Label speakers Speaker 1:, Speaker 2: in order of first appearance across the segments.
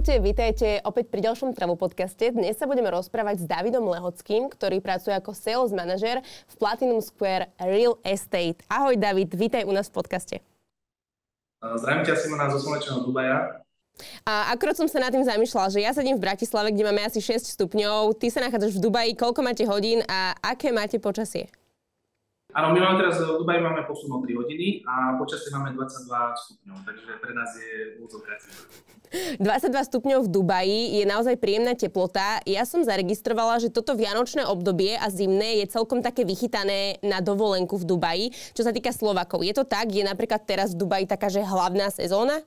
Speaker 1: Ahojte, vítajte opäť pri ďalšom Travel podcaste. Dnes sa budeme rozprávať s Davidom Lehockým, ktorý pracuje ako sales manager v Platinum Square Real Estate. Ahoj David, vítaj u nás v podcaste.
Speaker 2: Zdravím ťa Simona zo slnečného Dubaja.
Speaker 1: A akorát som sa nad tým zamýšľala, že ja sedím v Bratislave, kde máme asi 6 stupňov, ty sa nachádzaš v Dubaji, koľko máte hodín a aké máte počasie?
Speaker 2: Áno, my máme teraz v Dubaji máme posun o 3 hodiny a počasie máme 22 stupňov, takže pre nás je úvodzovka
Speaker 1: 22 stupňov v Dubaji je naozaj príjemná teplota. Ja som zaregistrovala, že toto vianočné obdobie a zimné je celkom také vychytané na dovolenku v Dubaji. Čo sa týka Slovakov, je to tak? Je napríklad teraz v Dubaji taká, že hlavná sezóna?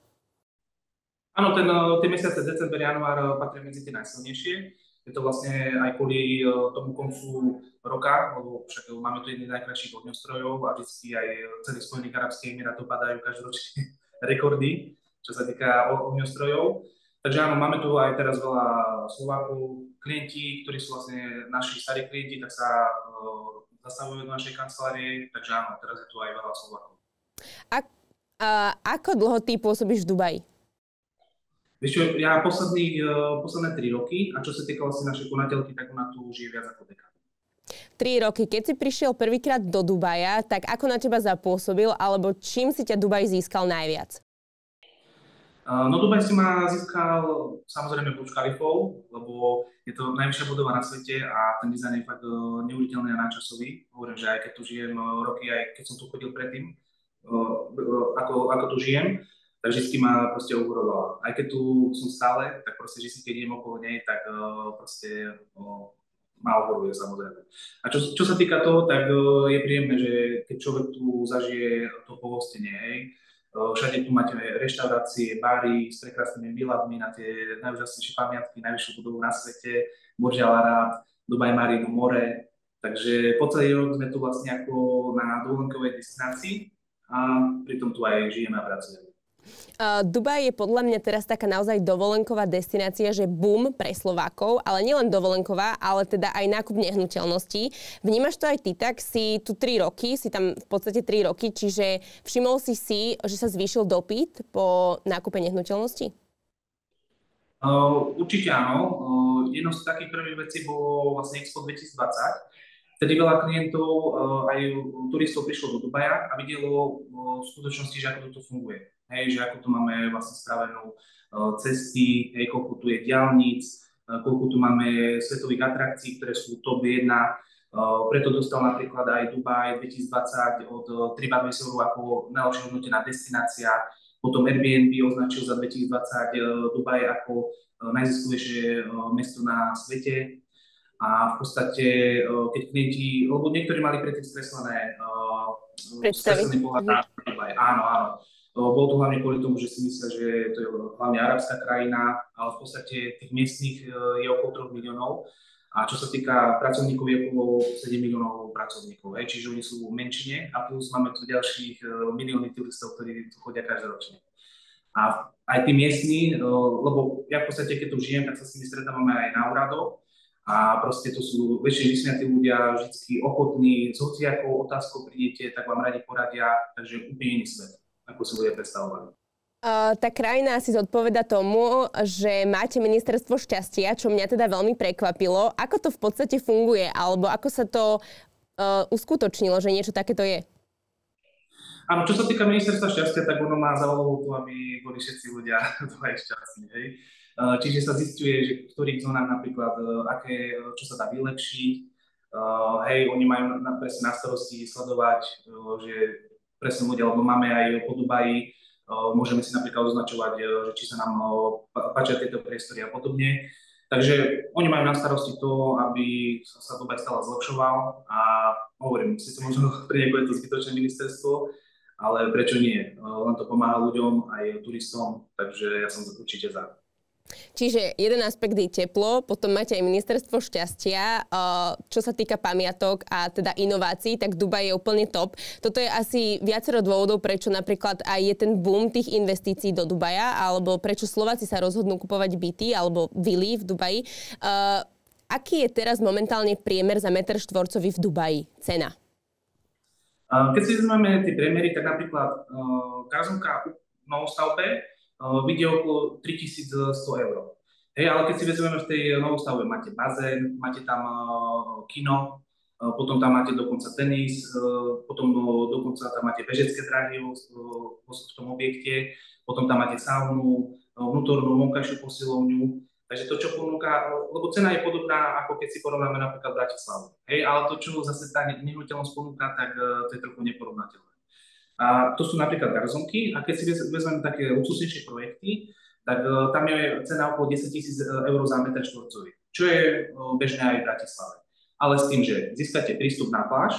Speaker 2: Áno, ten, tie mesiace december, január patria medzi tie najsilnejšie je to vlastne aj kvôli e, tomu koncu roka, lebo však máme tu jedný z najkrajších ohňostrojov a vždy aj celý Spojených Arabských Emirátov padajú každoročne rekordy, čo sa týka ohňostrojov. Takže áno, máme tu aj teraz veľa Slovákov, klienti, ktorí sú vlastne naši starí klienti, tak sa uh, zastavujú do našej kancelárie, takže áno, teraz je tu aj veľa Slovákov.
Speaker 1: A, a ako dlho ty pôsobíš v Dubaji?
Speaker 2: Vieš čo, ja posledný, uh, posledné tri roky, a čo sa týka vlastne našej konateľky, tak ona tu žije viac ako dekádu.
Speaker 1: Tri roky. Keď si prišiel prvýkrát do Dubaja, tak ako na teba zapôsobil, alebo čím si ťa Dubaj získal najviac?
Speaker 2: Uh, no Dubaj si ma získal samozrejme Burj Khalifou, lebo je to najvyššia budova na svete a ten dizajn je fakt uh, neuveriteľný a náčasový. Hovorím, že aj keď tu žijem roky, aj keď som tu chodil predtým, ako, ako tu žijem, tak vždy ma proste obrovala. Aj keď tu som stále, tak proste vždy, keď idem okolo nej, tak uh, proste uh, ma oboruje samozrejme. A čo, čo sa týka toho, tak uh, je príjemné, že keď človek tu zažije to pohostenie, hej, všade tu máte reštaurácie, bary s prekrásnymi výladmi na tie najúžasnejšie pamiatky, najvyššiu budovu na svete, Burj Al Arab, Dubaj Marino, more, Takže po celý rok sme tu vlastne ako na dovolenkovej destinácii a pritom tu aj žijeme a pracujeme.
Speaker 1: Uh, Dubaj je podľa mňa teraz taká naozaj dovolenková destinácia, že boom pre Slovákov, ale nielen dovolenková, ale teda aj nákup nehnuteľností. Vnímaš to aj ty tak? Si tu 3 roky, si tam v podstate 3 roky, čiže všimol si si, že sa zvýšil dopyt po nákupe nehnuteľností?
Speaker 2: Uh, určite áno. Uh, jednou z takých prvých vecí bolo vlastne Expo 2020, Vtedy veľa klientov, aj turistov prišlo do Dubaja a videlo v skutočnosti, že ako to funguje hej, že ako tu máme vlastne spravenú uh, cesty, hej, koľko tu je diálnic, uh, koľko tu máme svetových atrakcií, ktoré sú top 1. Uh, preto dostal napríklad aj Dubaj 2020 od uh, TripAdvisoru ako najlepšia hodnotená destinácia. Potom Airbnb označil za 2020 uh, Dubaj ako najziskovejšie mesto na svete. A v podstate, keď klienti, lebo niektorí mali predtým skreslené
Speaker 1: predstavy.
Speaker 2: pohľad na Dubaj. Áno, áno. Bolo to hlavne kvôli tomu, že si myslia, že to je hlavne arabská krajina, ale v podstate tých miestnych e, je okolo 3 miliónov. A čo sa týka pracovníkov, je okolo 7 miliónov pracovníkov, hej, čiže oni sú menšine a plus máme tu ďalších e, milióny turistov, ktorí tu chodia každoročne. A aj tí miestni, e, lebo ja v podstate, keď tu žijem, tak sa s nimi stretávame aj na úradoch a proste to sú väčšie vysmiatí ľudia, vždy ochotní, s hociakou otázkou prídete, tak vám radi poradia, takže úplne iný svet ako si ľudia predstavovali.
Speaker 1: Uh, tá krajina asi zodpoveda tomu, že máte ministerstvo šťastia, čo mňa teda veľmi prekvapilo. Ako to v podstate funguje, alebo ako sa to uh, uskutočnilo, že niečo takéto je?
Speaker 2: Áno, čo sa týka ministerstva šťastia, tak ono má za úlohu to, aby boli všetci ľudia aj šťastní. Hej? Uh, čiže sa zistuje, že v ktorých zónach napríklad, uh, aké, čo sa dá vylepšiť. Hej, oni majú na, presne na starosti sledovať, že presne ľudia, lebo máme aj po Dubaji, môžeme si napríklad označovať, že či sa nám páčia tieto priestory a podobne. Takže oni majú na starosti to, aby sa Dubaj stále zlepšoval a hovorím, síce možno pre niekoho je to zbytočné ministerstvo, ale prečo nie? Len to pomáha ľuďom aj turistom, takže ja som určite za.
Speaker 1: Čiže jeden aspekt je teplo, potom máte aj ministerstvo šťastia, čo sa týka pamiatok a teda inovácií, tak Dubaj je úplne top. Toto je asi viacero dôvodov, prečo napríklad aj je ten boom tých investícií do Dubaja, alebo prečo Slováci sa rozhodnú kupovať byty alebo vily v Dubaji. Aký je teraz momentálne priemer za meter štvorcový v Dubaji? Cena?
Speaker 2: Keď si vezmeme tie priemery, tak napríklad uh, gazonka v novostavbe vyjde okolo 3100 eur. Hej, ale keď si vezmeme v tej novostave, máte bazén, máte tam kino, potom tam máte dokonca tenis, potom dokonca tam máte bežecké drahy v tom objekte, potom tam máte saunu, vnútornú vonkajšiu posilovňu, Takže to, čo ponúka, lebo cena je podobná, ako keď si porovnáme napríklad Bratislavu. Hej, ale to, čo zase tá nehnuteľnosť ponúka, tak to je trochu neporovnateľné. A to sú napríklad garzonky a keď si vezmeme také luxusnejšie projekty, tak uh, tam je cena okolo 10 tisíc e, eur za meter štvorcový, čo je uh, bežné aj v Bratislave. Ale s tým, že získate prístup na pláž,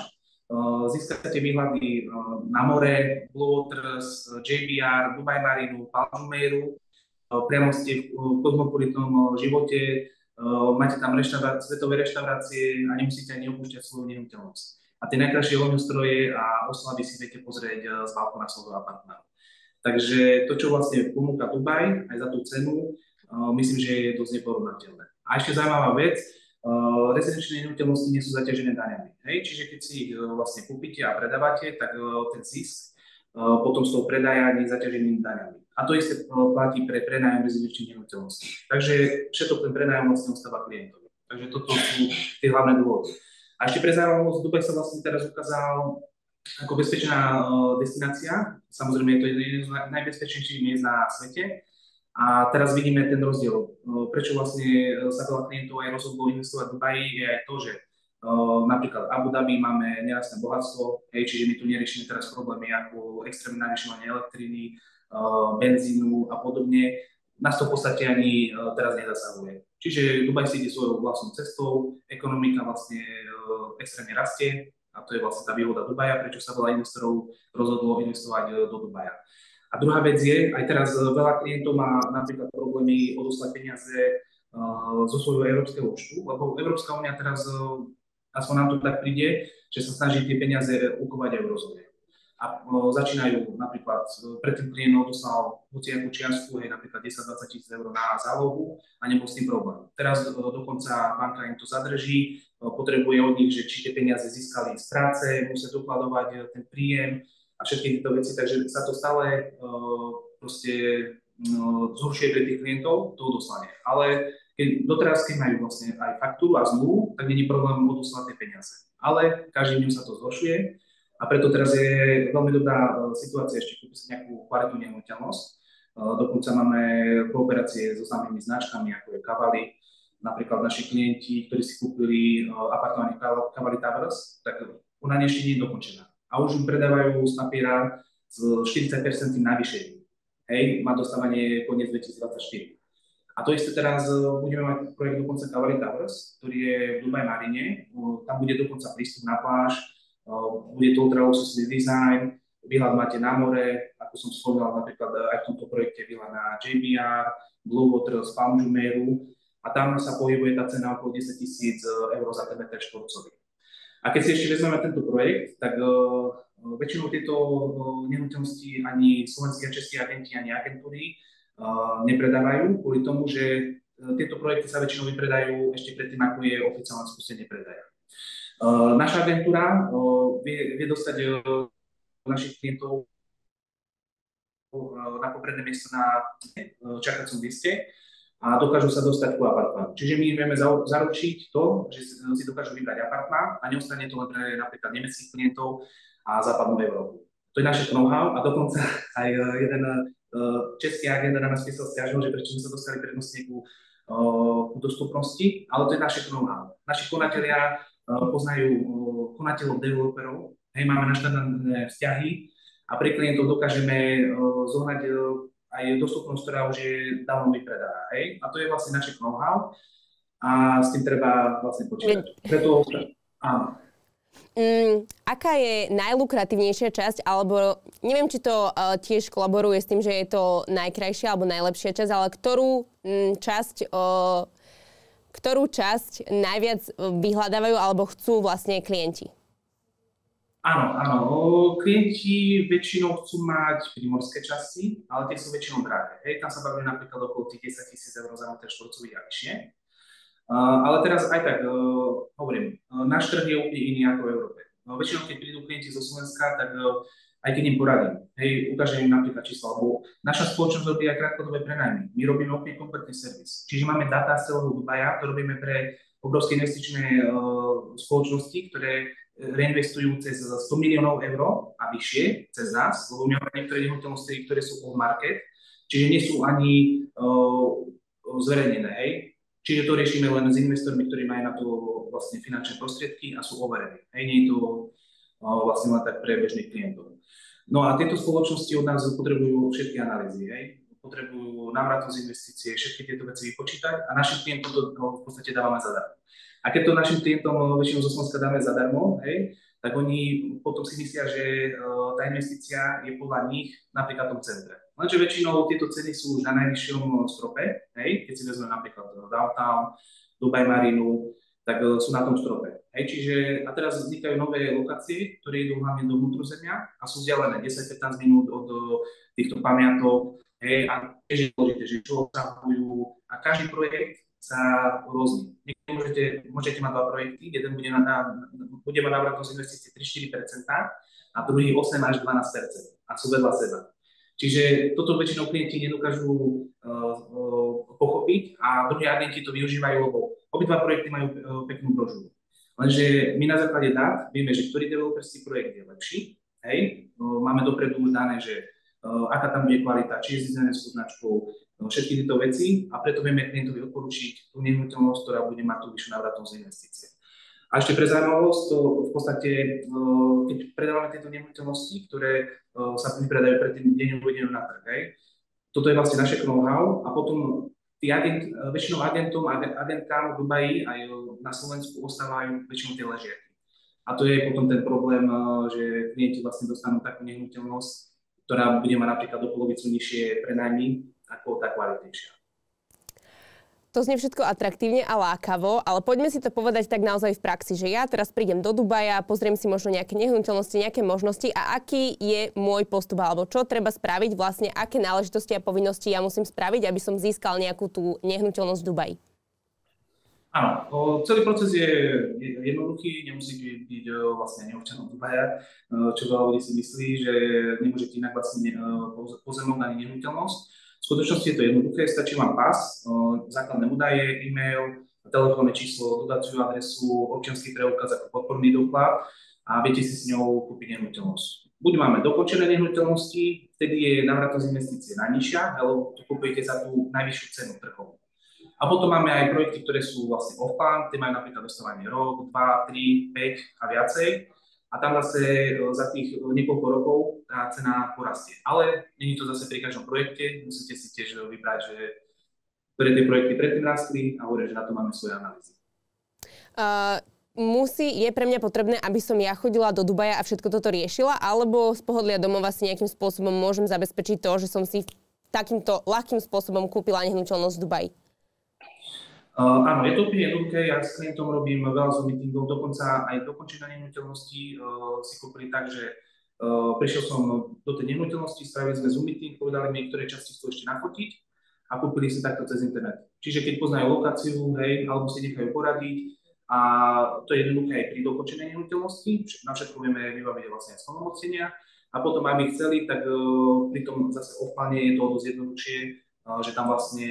Speaker 2: získate výhľady na more, Blue Waters, JBR, Dubai Marinu, Palmeiru, priamo ste v kozmopolitnom živote, máte tam reštaurá- svetové reštaurácie a nemusíte ani opúšťať svoju nehnuteľnosť. A tie najkrajšie ohňostroje a oslavy si viete pozrieť z balkóna svojho apartmánu. Takže to, čo vlastne ponúka Dubaj, aj za tú cenu, myslím, že je dosť neporovnateľné. A ešte zaujímavá vec, rezidenčné nehnuteľnosti nie sú zaťažené daňami. Hej? Čiže keď si ich vlastne kúpite a predávate, tak ten zisk potom z toho predaja nie je zaťažený daňami. A to isté platí pre prenájom rezidenčných nehnuteľností. Takže všetko ten prenájom vlastne ostáva klientovi. Takže toto sú tie hlavné dôvody. A ešte pre zaujímavosť, Dubaj sa vlastne teraz ukázal ako bezpečná e, destinácia. Samozrejme je to jeden z najbezpečnejších miest na svete. A teraz vidíme ten rozdiel. E, prečo vlastne sa veľa klientov aj rozhodlo investovať v Dubaji, je aj to, že napríklad Abu Dhabi máme nerastné bohatstvo, hej, čiže my tu neriešime teraz problémy ako extrémne navyšovanie elektriny, benzínu a podobne, nás to v podstate ani teraz nezasahuje. Čiže Dubaj si ide svojou vlastnou cestou, ekonomika vlastne extrémne rastie a to je vlastne tá výhoda Dubaja, prečo sa veľa investorov rozhodlo investovať do Dubaja. A druhá vec je, aj teraz veľa klientov má napríklad problémy odoslať peniaze zo svojho európskeho účtu, lebo Európska únia teraz, aspoň nám to tak príde, že sa snaží tie peniaze ukovať aj v eurozóne a začínajú napríklad, predtým klient odoslal hociakú čiastku, hej, napríklad 10-20 tisíc eur na zálohu a nebol s tým problém. Teraz dokonca banka im to zadrží, potrebuje od nich, že či tie peniaze získali z práce, musia dokladovať e, ten príjem a všetky tieto veci, takže sa to stále proste zhoršuje pre tých klientov, to odoslanie. Ale keď, doteraz, keď majú vlastne aj faktúru a zmluvu, tak není problém odoslať tie peniaze. Ale každým dňom sa to zhoršuje a preto teraz je veľmi dobrá situácia ešte kúpiť si nejakú kvalitu nehnuteľnosť. Dokonca máme kooperácie so známymi značkami, ako je Cavalli, napríklad naši klienti, ktorí si kúpili e, apartmány Cavalli Towers, tak ona ešte nie je dokončená. A už ju predávajú z papiera s 40% navýšením. Hej, má dostávanie koniec 2024. A to isté teraz budeme mať projekt dokonca Cavalry Towers, ktorý je v Dubai Marine. Tam bude dokonca prístup na pláž, bude to ultra luxusný design, výhľad máte na more, ako som spomínal napríklad aj v tomto projekte výhľad na JBR, Blue Water z Palm Jumeirah, a tam sa pohybuje tá cena okolo 10 tisíc e, eur za ten meter štvorcový. A keď si ešte vezmeme tento projekt, tak uh, väčšinou tieto uh, nehnuteľnosti ani slovenskí a českí agenti, ani agentúry uh, nepredávajú kvôli tomu, že tieto projekty sa väčšinou vypredajú ešte predtým, ako je oficiálne spustenie predaja. Naša agentúra vie, vie dostať našich klientov na popredné miesto na čakacom liste a dokážu sa dostať ku apartmánu. Čiže my vieme zaručiť to, že si dokážu vybrať apartmán a neostane to len pre napríklad nemeckých klientov a západnú Európu. To je naše know-how a dokonca aj jeden český agent na nás písal stiažnosť, že prečo sme sa dostali prednostne ku, ku dostupnosti, ale to je naše know-how. Naši konatelia poznajú konateľov, developerov, hej, máme naštandardné vzťahy a pre klientov dokážeme zohnať aj dostupnosť, ktorá už je dávno vypredaná. Hej? A to je vlastne naše know-how a s tým treba vlastne počítať. Preto, áno.
Speaker 1: Mm, aká je najlukratívnejšia časť, alebo neviem, či to uh, tiež kolaboruje s tým, že je to najkrajšia alebo najlepšia časť, ale ktorú mm, časť uh, ktorú časť najviac e, vyhľadávajú alebo chcú vlastne klienti?
Speaker 2: Áno, áno. Klienti väčšinou chcú mať primorské časti, ale tie sú väčšinou drahé. Hej, tam sa bavíme napríklad okolo tých 10 tisíc eur za meter štvorcový a vyššie. Ale teraz aj tak, uh, hovorím, uh, náš trh je úplne iný ako v Európe. Uh, väčšinou, keď prídu klienti zo Slovenska, tak aj keď im poradím. Hej, ukážem im napríklad číslo, lebo naša spoločnosť robí aj krátkodobé prenajmy. My robíme úplne kompletný servis. Čiže máme data z celého Dubaja, to robíme pre obrovské investičné uh, spoločnosti, ktoré reinvestujú cez 100 miliónov eur a vyššie cez nás, lebo my máme niektoré nehnuteľnosti, ktoré sú off market, čiže nie sú ani uh, zverejnené, hej. Čiže to riešime len s investormi, ktorí majú na to vlastne finančné prostriedky a sú overení. Hej, nie je to uh, vlastne len tak pre bežných klientov. No a tieto spoločnosti od nás potrebujú všetky analýzy, hej. Potrebujú návratnosť investície, všetky tieto veci vypočítať a našim klientom to no, v podstate dávame zadarmo. A keď to našim klientom väčšinou zo Slovenska dáme zadarmo, hej, tak oni potom si myslia, že uh, tá investícia je podľa nich napríklad v tom centre. Lenže väčšinou tieto ceny sú už na najvyššom strope, hej, keď si vezmeme napríklad Downtown, Dubai Marinu, tak uh, sú na tom strope. Hej, čiže a teraz vznikajú nové lokácie, ktoré idú hlavne do vnútrozemia a sú vzdialené 10-15 minút od uh, týchto pamiatok, hej, a tiež je dôležité, že čo obsahujú a každý projekt sa rôzni. Môžete, môžete mať dva projekty, jeden bude, na, na, bude mať návratnosť investície 3-4% a druhý 8 až 12% a sú vedľa seba. Čiže toto väčšinou klienti nedokážu uh, uh, pochopiť a druhí agenti to využívajú, lebo obidva projekty majú uh, peknú brožúru. Lenže my na základe dát vieme, že ktorý developerský projekt je lepší. Hej, uh, máme dopredu už dané, že uh, aká tam bude kvalita, či je s značkou, všetky tieto veci a preto vieme klientovi odporučiť tú nehnuteľnosť, ktorá bude mať tú vyššiu návratnosť investície. A ešte pre zaujímavosť, to v podstate, e, keď predávame tieto nehnuteľnosti, ktoré e, sa vypredajú pred tým deň uvedenú na trh, hej, toto je vlastne naše know-how a potom tí agent, e, väčšinou agentom, agentkám v Dubaji aj na Slovensku ostávajú väčšinou tie ležiaky. A to je potom ten problém, že klienti vlastne dostanú takú nehnuteľnosť, ktorá bude mať napríklad do polovicu nižšie prenajmy, ako tá kvalitnejšia.
Speaker 1: To znie všetko atraktívne a lákavo, ale poďme si to povedať tak naozaj v praxi, že ja teraz prídem do Dubaja, pozriem si možno nejaké nehnuteľnosti, nejaké možnosti a aký je môj postup, alebo čo treba spraviť, vlastne aké náležitosti a povinnosti ja musím spraviť, aby som získal nejakú tú nehnuteľnosť v Dubaji.
Speaker 2: Áno, celý proces je jednoduchý, nemusí byť vlastne neobčanom Dubaja, čo veľa ľudí si myslí, že nemôžete inak vlastne pozemok ani nehnuteľnosť. V skutočnosti je to jednoduché, stačí vám pas, základné údaje, e-mail, telefónne číslo, dodaciu adresu, občianský preukaz ako podporný doklad a viete si s ňou kúpiť nehnuteľnosť. Buď máme dokončené nehnuteľnosti, vtedy je návratnosť investície najnižšia, alebo to kúpujete za tú najvyššiu cenu trhovú. A potom máme aj projekty, ktoré sú vlastne off-plan, tie majú napríklad dostávanie rok, 2, 3, 5 a viacej a tam zase e, za tých niekoľko rokov tá cena porastie. Ale není to zase pri každom projekte, musíte si tiež vybrať, že ktoré tie projekty predtým rastli a hovorím, že na to máme svoje analýzy.
Speaker 1: Uh, musí, je pre mňa potrebné, aby som ja chodila do Dubaja a všetko toto riešila, alebo z pohodlia domova si nejakým spôsobom môžem zabezpečiť to, že som si takýmto ľahkým spôsobom kúpila nehnuteľnosť v Dubaji?
Speaker 2: Uh, áno, je to úplne jednoduché, ja s klientom robím veľa Zoom meetingov, dokonca aj dokončené nehnuteľnosti uh, si kúpili tak, že uh, prišiel som do tej nehnuteľnosti, spravili sme Zoom meeting, povedali mi, ktoré časti chcú ešte nafotiť a kúpili si takto cez internet. Čiže keď poznajú lokáciu, hej, alebo si nechajú poradiť, a to je jednoduché aj pri dokončenej nehnuteľnosti, na všetko vieme vybaviť vlastne splnomocnenia a potom, aby chceli, tak uh, pri tom zase offline je to dosť jednoduchšie, že tam vlastne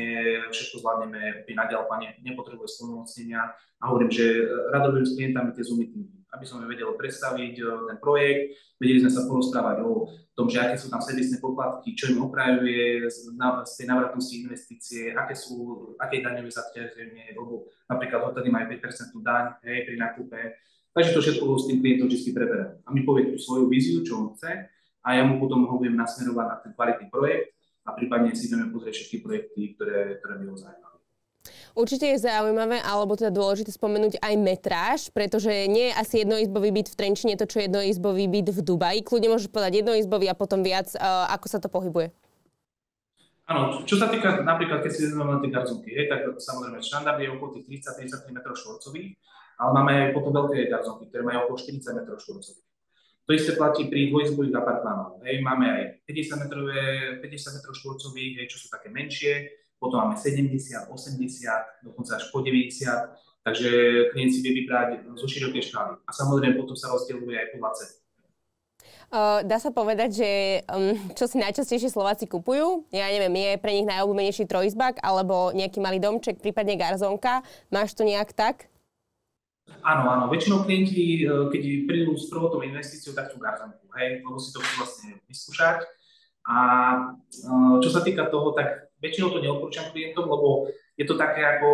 Speaker 2: všetko zvládneme úplne na ďalpanie, nepotrebuje splnomocnenia a hovorím, že e, rado robím s klientami tie Zoom aby som vedel predstaviť e, ten projekt, vedeli sme sa porozprávať o tom, že aké sú tam servisné poplatky, čo im opravuje z tej návratnosti investície, aké sú, aké daňové zaťaženie, lebo napríklad hotely majú 5% daň hej, pri nákupe. Takže to všetko s tým klientom vždy preberám. A mi povie tú svoju víziu, čo on chce a ja mu potom ho budem nasmerovať na ten kvalitný projekt a prípadne si ideme pozrieť všetky projekty, ktoré, ktoré by ho zaujímali.
Speaker 1: Určite je zaujímavé, alebo teda dôležité spomenúť aj metráž, pretože nie je asi jednoizbový byt v Trenčine to, čo je jednoizbový byt v Dubaji. Kľudne môžeš povedať jednoizbový a potom viac, uh, ako sa to pohybuje.
Speaker 2: Áno, čo sa týka napríklad, keď si vezmeme na tie garzonky, hej, tak samozrejme štandard je okolo tých 30-33 m štvorcových, ale máme aj potom veľké garzonky, ktoré majú okolo 40 m štvorcových. To isté platí pri dvojizbových apartmánoch. Hej, máme aj 50 metrové, 50 metrov štvorcových, čo sú také menšie, potom máme 70, 80, dokonca až po 90, takže klient si vie vybrať zo širokej škály. A samozrejme potom sa rozdieluje aj podľa ceny.
Speaker 1: Uh, dá sa povedať, že um, čo si najčastejšie Slováci kupujú? Ja neviem, je pre nich najobľúbenejší trojizbak alebo nejaký malý domček, prípadne garzonka. Máš to nejak tak?
Speaker 2: Áno, áno. Väčšinou klienti, e, keď prídu s prvou investíciou, tak tú garzonku, hej, lebo si to chcú vlastne vyskúšať. A e, čo sa týka toho, tak väčšinou to neodporúčam klientom, lebo je to také ako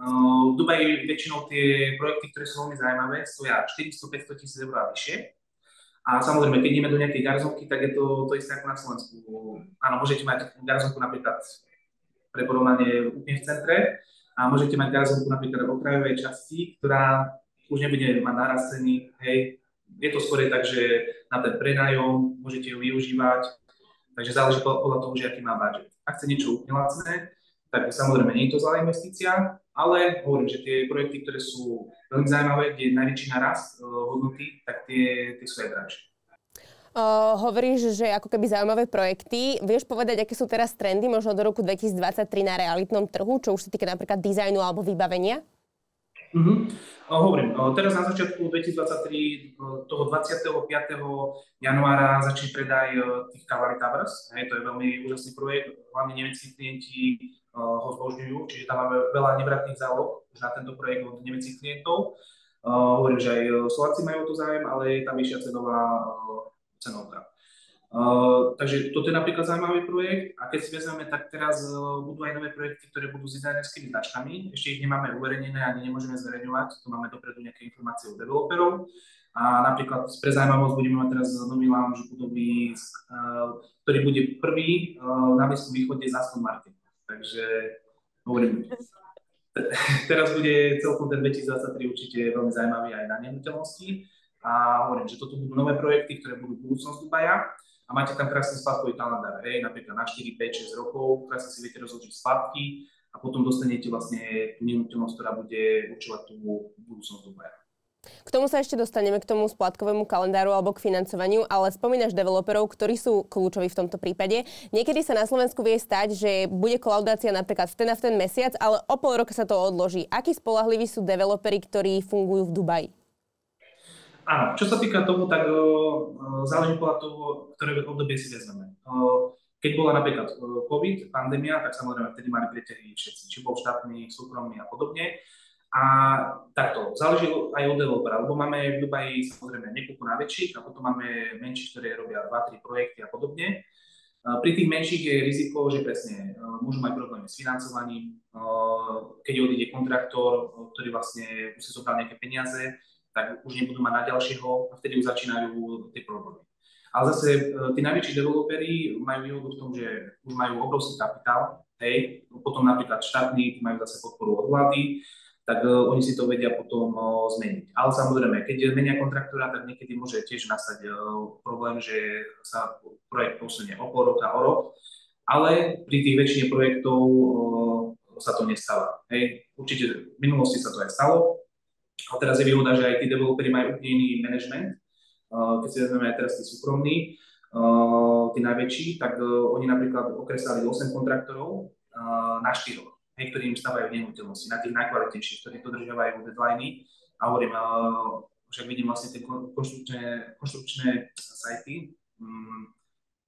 Speaker 2: uh, v Dubaji väčšinou tie projekty, ktoré sú veľmi zaujímavé, stoja 400-500 tisíc eur a vyššie. A samozrejme, keď ideme do nejakej garzonky, tak je to to isté ako na Slovensku. Áno, môžete mať garzonku napríklad pre porovnanie úplne v centre a môžete mať garzonku napríklad v okrajovej časti, ktorá už nebude mať nárast ceny, hej. Je to skôr tak, že na ten prenájom môžete ju využívať, takže záleží podľa toho, že aký má budget. Ak chce niečo úplne lacné, tak samozrejme nie je to zlá investícia, ale hovorím, že tie projekty, ktoré sú veľmi zaujímavé, kde je najväčší narast uh, hodnoty, tak tie, tie sú aj drahšie.
Speaker 1: Hovoríš, že ako keby zaujímavé projekty. Vieš povedať, aké sú teraz trendy možno do roku 2023 na realitnom trhu, čo už sa týka napríklad dizajnu alebo vybavenia?
Speaker 2: Uh-huh. Uh, hovorím, uh, teraz na začiatku 2023, uh, toho 25. januára začne predaj tých Cavalry Towers. Hej, to je veľmi úžasný projekt. Hlavne nemeckí klienti ho zbožňujú, čiže tam máme veľa nevratných záloh už na tento projekt od nemeckých klientov. Hovorím, že aj Slováci majú to zájem, ale je tam vyššia cenová cenovka. Uh, takže toto je napríklad zaujímavý projekt a keď si vezmeme, tak teraz uh, budú aj nové projekty, ktoré budú s dizajnerskými značkami. Ešte ich nemáme uverejnené ani nemôžeme zverejňovať, tu máme dopredu nejaké informácie od developerov. A napríklad pre zaujímavosť budeme mať teraz nový lounge budovy, uh, ktorý bude prvý na Blízkom východe z Aston Martin. Takže hovorím, teraz bude celkom ten 2023 určite veľmi zaujímavý aj na nehnuteľnosti. A hovorím, že toto budú nové projekty, ktoré budú budúcnosť Dubaja a máte tam krásny spadkový kalendár, hej, napríklad na 4, 5, 6 rokov, krásne si viete rozložiť spadky a potom dostanete vlastne tú nehnuteľnosť, ktorá bude určovať tú budúcnosť Dubaja.
Speaker 1: K tomu sa ešte dostaneme, k tomu splátkovému kalendáru alebo k financovaniu, ale spomínaš developerov, ktorí sú kľúčoví v tomto prípade. Niekedy sa na Slovensku vie stať, že bude kolaudácia napríklad v ten a v ten mesiac, ale o pol roka sa to odloží. Akí spolahliví sú developeri, ktorí fungujú v Dubaji?
Speaker 2: Áno, čo sa týka toho, tak záleží podľa toho, ktoré obdobie si vezmeme. Keď bola napríklad COVID, pandémia, tak samozrejme vtedy mali preťahy všetci, či bol štátny, súkromný a podobne. A takto, záleží aj od developera, lebo máme v Dubaji samozrejme niekoľko najväčších a potom máme menších, ktoré robia 2-3 projekty a podobne. Pri tých menších je riziko, že presne môžu mať problémy s financovaním, keď odíde kontraktor, ktorý vlastne musí zobrať nejaké peniaze, tak už nebudú mať na ďalšieho a vtedy už začínajú tie problémy. Ale zase e, tí najväčší developeri majú výhodu v tom, že už majú obrovský kapitál, hej, potom napríklad štátni majú zase podporu od vlády, tak uh, oni si to vedia potom uh, zmeniť. Ale samozrejme, keď menia kontraktora, tak niekedy môže tiež nastať uh, problém, že sa projekt posunie o pol roka, o rok, ale pri tých väčšine projektov uh, sa to nestáva. Hej. Určite v minulosti sa to aj stalo, a teraz je výhoda, že aj tí developeri majú úplne iný management. Keď si vezmeme aj teraz tí súkromní, tí najväčší, tak uh, oni napríklad okresali 8 kontraktorov na 4 hej, ktorí im stavajú nehnuteľnosti, na tých najkvalitnejších, ktorí dodržiavajú deadliny. A hovorím, uh, však vidím vlastne tie konštrukčné, konštrukčné sajty, um,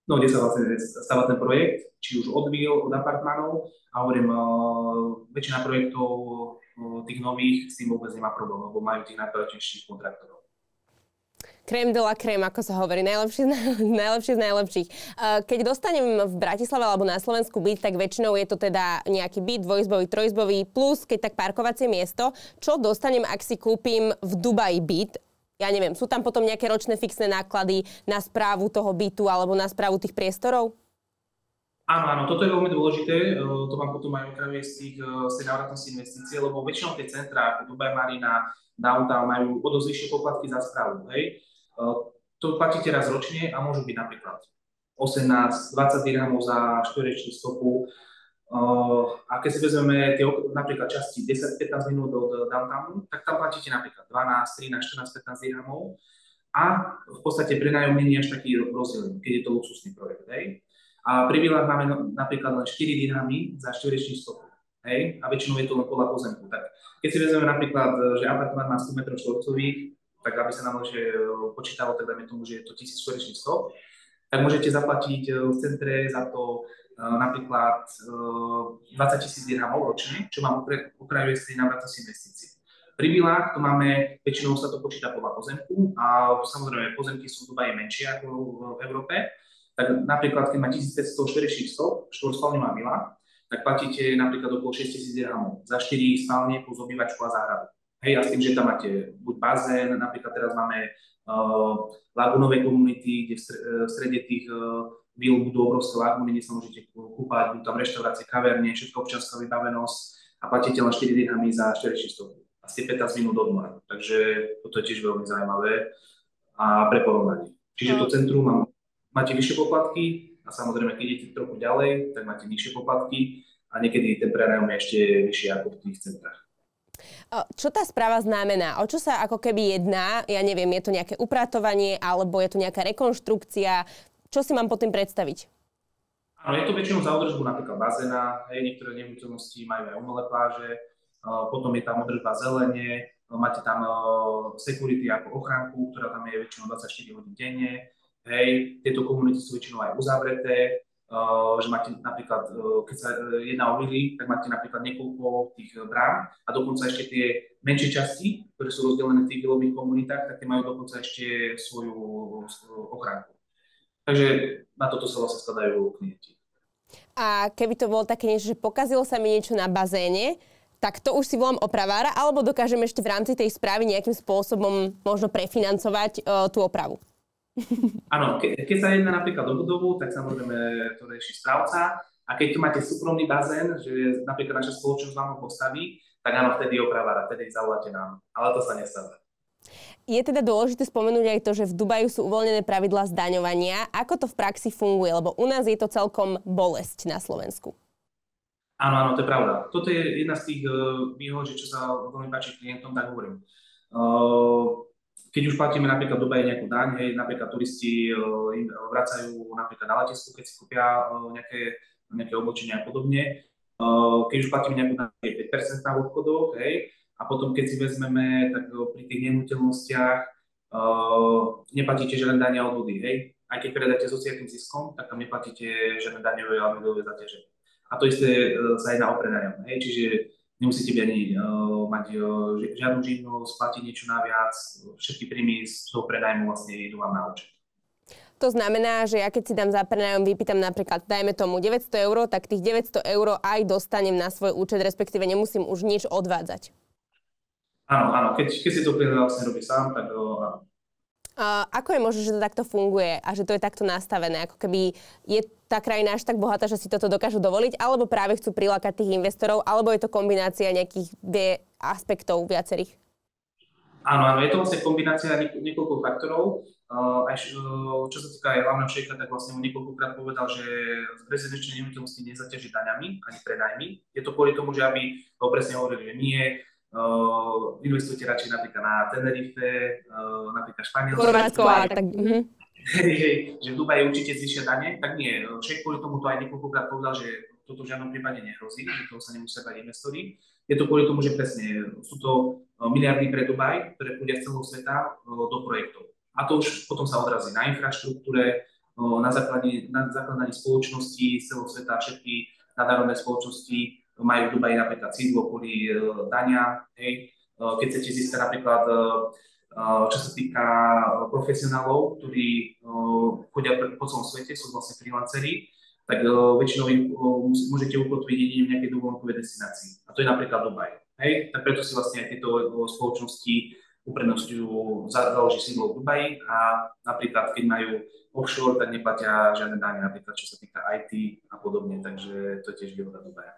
Speaker 2: no, kde sa vlastne stáva ten projekt, či už od vil, od apartmanov. A hovorím, uh, väčšina projektov uh, tých nových s tým vôbec nemá problém, lebo majú tých najkvalitnejších kontraktorov
Speaker 1: krém de la krém, ako sa hovorí, najlepší, najlepší z najlepších. Keď dostanem v Bratislave alebo na Slovensku byt, tak väčšinou je to teda nejaký byt, dvojizbový, trojizbový, plus keď tak parkovacie miesto. Čo dostanem, ak si kúpim v Dubaji byt? Ja neviem, sú tam potom nejaké ročné fixné náklady na správu toho bytu alebo na správu tých priestorov?
Speaker 2: Áno, áno, toto je veľmi dôležité, e, to vám potom aj otravuje z, tých, e, z tej návratnosti investície, lebo väčšinou tie centrá ako Dubaj Marina, Downtown majú o dosť poplatky za správu, hej. To platíte raz ročne a môžu byť napríklad 18-20 dirhamov za štvorečnú stopu. A keď si vezmeme tie napríklad časti 10-15 minút od downtownu, tak tam platíte napríklad 12, 13, 14, 15 dirhamov a v podstate prenájom nie až taký rozdiel, keď je to luxusný projekt. Hej. A pri vilách máme napríklad len 4 dirhamy za štvorečnú stopu. Hej, a väčšinou je to len podľa pozemku. Tak keď si vezmeme napríklad, že apartmán má 100 m štvorcových, tak aby sa nám že počítalo, tak dajme tomu, že je to 1400, tak môžete zaplatiť v centre za to napríklad 20 tisíc dirhamov ročne, čo vám ukrajuje z tej návratnosti investícií. Pri vilách to máme, väčšinou sa to počíta podľa pozemku a samozrejme pozemky sú v Dubaji menšie ako v Európe, tak napríklad keď má 1500 400 štvorspálňová vila, tak platíte napríklad okolo 6000 dirhamov za 4 spálne plus obývačku a záhradu. Hej, a s tým, že tam máte buď bazén, napríklad teraz máme uh, lagunové komunity, kde v strede tých uh, vil budú obrovské lagúny, kde sa môžete kúpať, budú tam reštaurácie, kaverne, všetko občianská vybavenosť a platíte len 4 dirhamy za 4600 asi 15 minút od mora. Takže toto je tiež veľmi zaujímavé a pre porovnanie. Čiže to centrum má, máte vyššie poplatky a samozrejme, keď idete trochu ďalej, tak máte nižšie poplatky a niekedy ten prenajom je ešte vyšší ako v tých centrách.
Speaker 1: Čo tá správa znamená? O čo sa ako keby jedná? Ja neviem, je to nejaké upratovanie alebo je to nejaká rekonštrukcia? Čo si mám pod tým predstaviť?
Speaker 2: Áno, je to väčšinou za údržbu napríklad bazéna, hej, niektoré nehnuteľnosti majú aj umelé pláže, potom je tam održba zelenie, máte tam security ako ochránku, ktorá tam je väčšinou 24 hodín denne. Hej, tieto komunity sú väčšinou aj uzavreté, že máte napríklad, keď sa e, jedná o vily, tak máte napríklad niekoľko tých brán a dokonca ešte tie menšie časti, ktoré sú rozdelené v tých vilových komunitách, tak tie majú dokonca ešte svoju ochránku. Takže na toto sa vlastne skladajú klienti.
Speaker 1: A keby to bolo také niečo, že pokazilo sa mi niečo na bazéne, tak to už si volám opravára, alebo dokážeme ešte v rámci tej správy nejakým spôsobom možno prefinancovať uh, tú opravu?
Speaker 2: Áno, ke, keď sa jedná napríklad o budovu, tak samozrejme to rieši správca. A keď tu máte súkromný bazén, že napríklad naša spoločnosť vám ho postaví, tak áno, vtedy opravára, vtedy zavoláte nám. Ale to sa nestáva.
Speaker 1: Je teda dôležité spomenúť aj to, že v Dubaju sú uvoľnené pravidlá zdaňovania. Ako to v praxi funguje? Lebo u nás je to celkom bolesť na Slovensku.
Speaker 2: Áno, áno, to je pravda. Toto je jedna z tých uh, výhod, čo sa veľmi páči klientom, tak hovorím. Uh, keď už platíme napríklad v Dubaji nejakú daň, hej, napríklad turisti uh, im vracajú napríklad na letisku, keď si kúpia nejaké, nejaké oblečenie a podobne. Keď už platíme nejakú daň, je 5% na obchodoch, hej, a potom keď si vezmeme, tak uh, pri tých nehnuteľnostiach uh, neplatíte žiadne dania od vody, hej. Aj keď predáte so ziskom, tak tam neplatíte žiadne daňové alebo výdové zaťaženie. A to isté e, sa jedná o prenajom. Hej? Čiže nemusíte byť ani uh, mať uh, žiadnu živnosť, platiť niečo naviac, všetky príjmy z toho prenajmu vlastne idú vám na účet.
Speaker 1: To znamená, že ja keď si dám za prenajom, vypýtam napríklad, dajme tomu 900 eur, tak tých 900 eur aj dostanem na svoj účet, respektíve nemusím už nič odvádzať.
Speaker 2: Áno, áno, keď, keď si to klient vlastne robí sám, tak áno.
Speaker 1: Uh, ako je možné, že to takto funguje a že to je takto nastavené? Ako keby je tá krajina až tak bohatá, že si toto dokážu dovoliť, alebo práve chcú prilákať tých investorov, alebo je to kombinácia nejakých vie aspektov viacerých?
Speaker 2: Áno, áno, je to vlastne kombinácia niekoľko faktorov. Uh, aj, uh, čo sa týka aj hlavného šejka, tak vlastne on niekoľkokrát povedal, že z rezidenčnej nehnuteľnosti nezaťaží daňami ani prenajmi. Je to kvôli tomu, že aby ho presne hovorili, že nie, Uh, investujte radšej napríklad na Tenerife, uh, napríklad Španielsko. Chorvátsko a tak. Hej, hej, že v Dubaji určite zvýšia dane, tak nie. Čech kvôli tomu to aj niekoľkokrát povedal, že toto v žiadnom prípade nehrozí, že toho sa nemusia bať investori. Je to kvôli tomu, že presne sú to miliardy pre Dubaj, ktoré pôjde z celého sveta do projektov. A to už potom sa odrazí na infraštruktúre, na zakladaní, na zakladaní spoločností z celého sveta, všetky nadárodné spoločnosti majú v Dubaji napríklad sídlo kvôli uh, dania, hej. Uh, keď chcete získať napríklad, uh, čo sa týka profesionálov, ktorí chodia po celom svete, sú vlastne freelanceri, tak väčšinou im môžete ukotviť jedine v nejakej dovolenkovej destinácii. A to je napríklad Dubaj. Hej? Tak preto si vlastne aj tieto spoločnosti uprednostňujú založiť sídlo v Dubaji a napríklad keď majú offshore, tak neplatia žiadne dáne, napríklad čo sa týka IT a podobne, takže to je tiež výhoda Dubaja.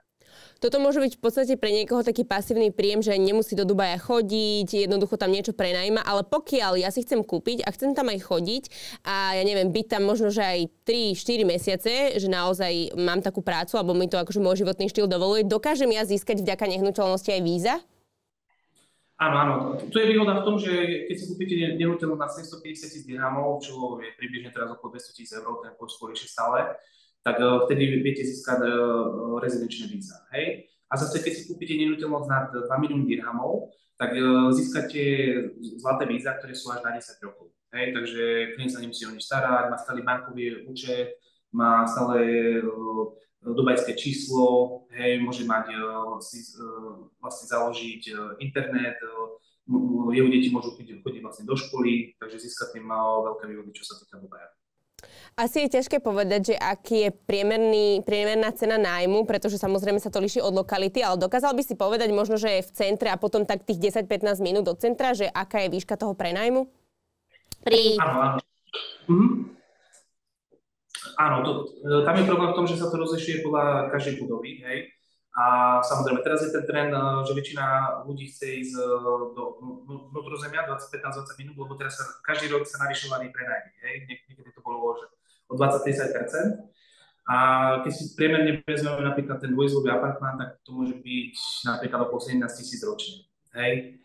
Speaker 1: Toto môže byť v podstate pre niekoho taký pasívny príjem, že nemusí do Dubaja chodiť, jednoducho tam niečo prenajíma, ale pokiaľ ja si chcem kúpiť a chcem tam aj chodiť a ja neviem, byť tam možno, že aj 3-4 mesiace, že naozaj mám takú prácu alebo mi to akože môj životný štýl dovoluje, dokážem ja získať vďaka nehnuteľnosti aj víza?
Speaker 2: Áno, áno. Tu je výhoda v tom, že keď si kúpite nehnuteľnosť na 750 tisíc dirhamov, čo je približne teraz okolo 200 tisíc eur, ten kurz stále, tak uh, vtedy viete získať uh, rezidenčné víza. Hej? A zase, keď si kúpite nehnuteľnosť nad 2 milióny dirhamov, tak získate zlaté víza, ktoré sú až na 10 rokov. Hej, takže klient sa nemusí o nič starať, má stále bankový účet, má stále dubajské číslo, hej, môže mať si, vlastne založiť internet, jeho deti môžu chodiť, chodiť vlastne do školy, takže získať tým veľké výhody, čo sa týka Dubaja.
Speaker 1: Asi je ťažké povedať, že aký je priemerný, priemerná cena nájmu, pretože samozrejme sa to líši od lokality, ale dokázal by si povedať možno, že je v centre a potom tak tých 10-15 minút do centra, že aká je výška toho prenajmu?
Speaker 2: Pri... Áno, áno. Mhm. Áno, to, e, tam je problém v tom, že sa to rozlišuje podľa každej budovy, hej. A samozrejme, teraz je ten trend, e, že väčšina ľudí chce ísť e, do vnútrozemia 25-20 minút, lebo teraz sa, každý rok sa navyšovali prenajmy. Niekedy to bolo že o 20-30 A keď si priemerne vezmeme napríklad ten dvojizlový apartmán, tak to môže byť napríklad okolo 17 tisíc ročne. Hej?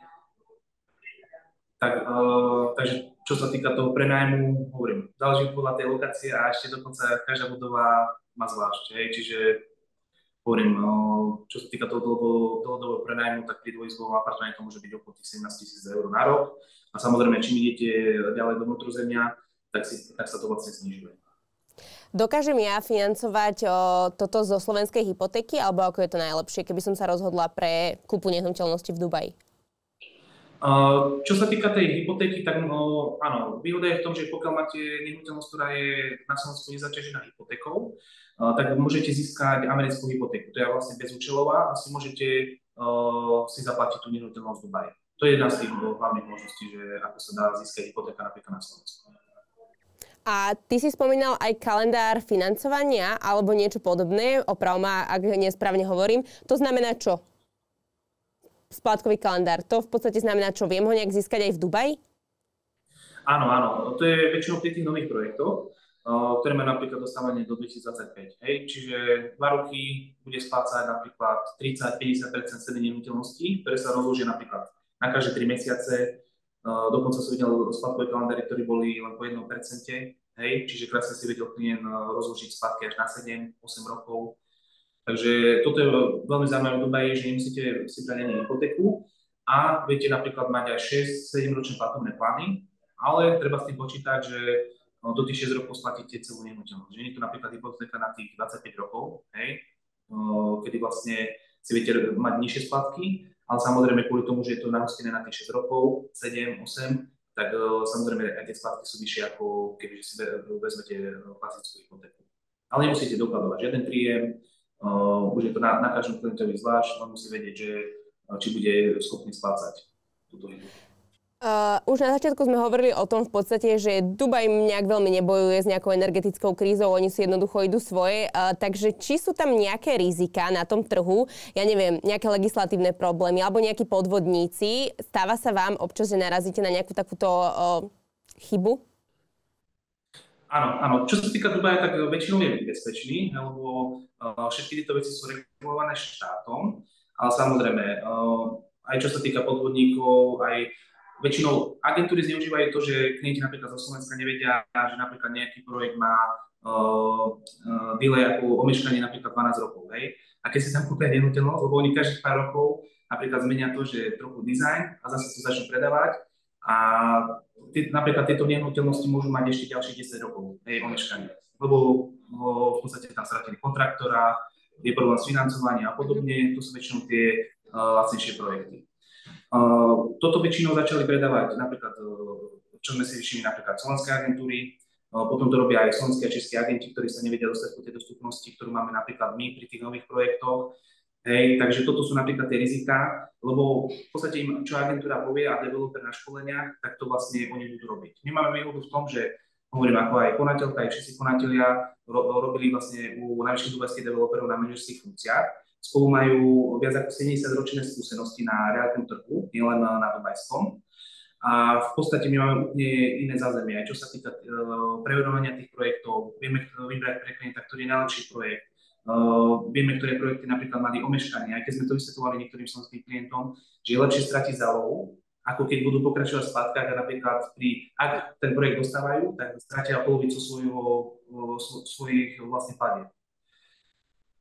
Speaker 2: Tak, uh, takže čo sa týka toho prenajmu, hovorím, záleží podľa tej lokácie a ešte dokonca každá budova má zvlášť. Hej? Čiže hovorím, uh, čo sa týka toho dlhodobého prenajmu, tak pri dvojizlovom apartmáne to môže byť okolo 17 tisíc eur na rok. A samozrejme, čím idete ďalej do vnútrozemia, tak, si, tak sa to vlastne znižuje.
Speaker 1: Dokážem ja financovať o, toto zo slovenskej hypotéky, alebo ako je to najlepšie, keby som sa rozhodla pre kúpu nehnuteľnosti v Dubaji?
Speaker 2: Uh, čo sa týka tej hypotéky, tak no, áno, výhoda je v tom, že pokiaľ máte nehnuteľnosť, ktorá je na Slovensku nezaťažená hypotékou, uh, tak môžete získať americkú hypotéku. To je vlastne bezúčelová a si môžete uh, si zaplatiť tú nehnuteľnosť v Dubaji. To je jedna z tých hlavných možností, že ako sa dá získať hypotéka napríklad na Slovensku.
Speaker 1: A ty si spomínal aj kalendár financovania alebo niečo podobné, oprav ak nesprávne hovorím. To znamená čo? Splátkový kalendár. To v podstate znamená čo? Viem ho nejak získať aj v Dubaji?
Speaker 2: Áno, áno. To je väčšinou pri tých nových projektoch, ktoré majú napríklad dostávanie do 2025. Hej? Čiže dva roky bude splácať napríklad 30-50% ceny nehnuteľností, ktoré sa rozložia napríklad na každé 3 mesiace, dokonca som videl spadkové kalendáry, ktoré boli len po 1%, hej, čiže krásne si vedel klient rozložiť spadky až na 7-8 rokov. Takže toto je veľmi zaujímavé v Dubaji, že nemusíte si brať ani hypotéku a viete napríklad mať aj 6-7 ročné platobné plány, ale treba s tým počítať, že do tých 6 rokov splatíte celú nehnuteľnosť. Že nie je to napríklad hypotéka na tých 25 rokov, hej, kedy vlastne si viete mať nižšie splatky, ale samozrejme kvôli tomu, že je to nahostené na tých 6 rokov, 7, 8, tak uh, samozrejme aj tie splatky sú vyššie ako keby si vezmete e, klasickú hypotéku. Ale nemusíte dokladovať žiaden príjem, uh, už je to na, na každom klientovi zvlášť, on musí vedieť, že, uh, či bude schopný splácať túto hypotéku.
Speaker 1: Uh, už na začiatku sme hovorili o tom v podstate, že Dubaj nejak veľmi nebojuje s nejakou energetickou krízou, oni si jednoducho idú svoje. Uh, takže či sú tam nejaké rizika na tom trhu, ja neviem, nejaké legislatívne problémy alebo nejakí podvodníci, stáva sa vám občas, že narazíte na nejakú takúto uh, chybu?
Speaker 2: Áno, áno. Čo sa týka Dubaja, tak väčšinou je bezpečný, lebo všetky tieto veci sú regulované štátom, ale samozrejme, uh, aj čo sa týka podvodníkov, aj väčšinou agentúry zneužívajú to, že klienti napríklad zo Slovenska nevedia, že napríklad nejaký projekt má uh, delay ako omeškanie napríklad 12 rokov, hej. A keď si tam kúpia nehnuteľnosť, lebo oni každých pár rokov napríklad zmenia to, že trochu dizajn a zase to začnú predávať a tí, napríklad tieto nehnuteľnosti môžu mať ešte ďalších 10 rokov, hej, omeškanie. Lebo uh, v podstate tam stratili kontraktora, je problém s financovaním a podobne, to sú väčšinou tie uh, lacnejšie projekty. Toto väčšinou začali predávať napríklad, e, čo sme si vyšli napríklad slovenské agentúry, potom to robia aj slovenské a české agenti, ktorí sa nevedia dostať po tej dostupnosti, ktorú máme napríklad my pri tých nových projektoch. Hej, takže toto sú napríklad tie rizika, lebo v podstate im, čo agentúra povie a developer na školeniach, tak to vlastne oni budú robiť. My máme výhodu v tom, že hovorím ako aj konateľka, aj všetci konatelia ro, robili vlastne u najvyšších dubajských developerov na manažerských funkciách Spolu majú viac ako 70 ročné skúsenosti na reálnom trhu, nielen na, Dubajskom. A v podstate my máme úplne iné zázemie, aj čo sa týka uh, preverovania tých projektov. Vieme vybrať pre klienta, ktorý je najlepší projekt. Uh, vieme, ktoré projekty napríklad mali omeškanie, aj keď sme to vysvetovali niektorým slovenským klientom, že je lepšie stratiť zálohu, ako keď budú pokračovať v spadkách a napríklad pri, ak ten projekt dostávajú, tak stratia polovicu svojho, svojich vlastne padieb.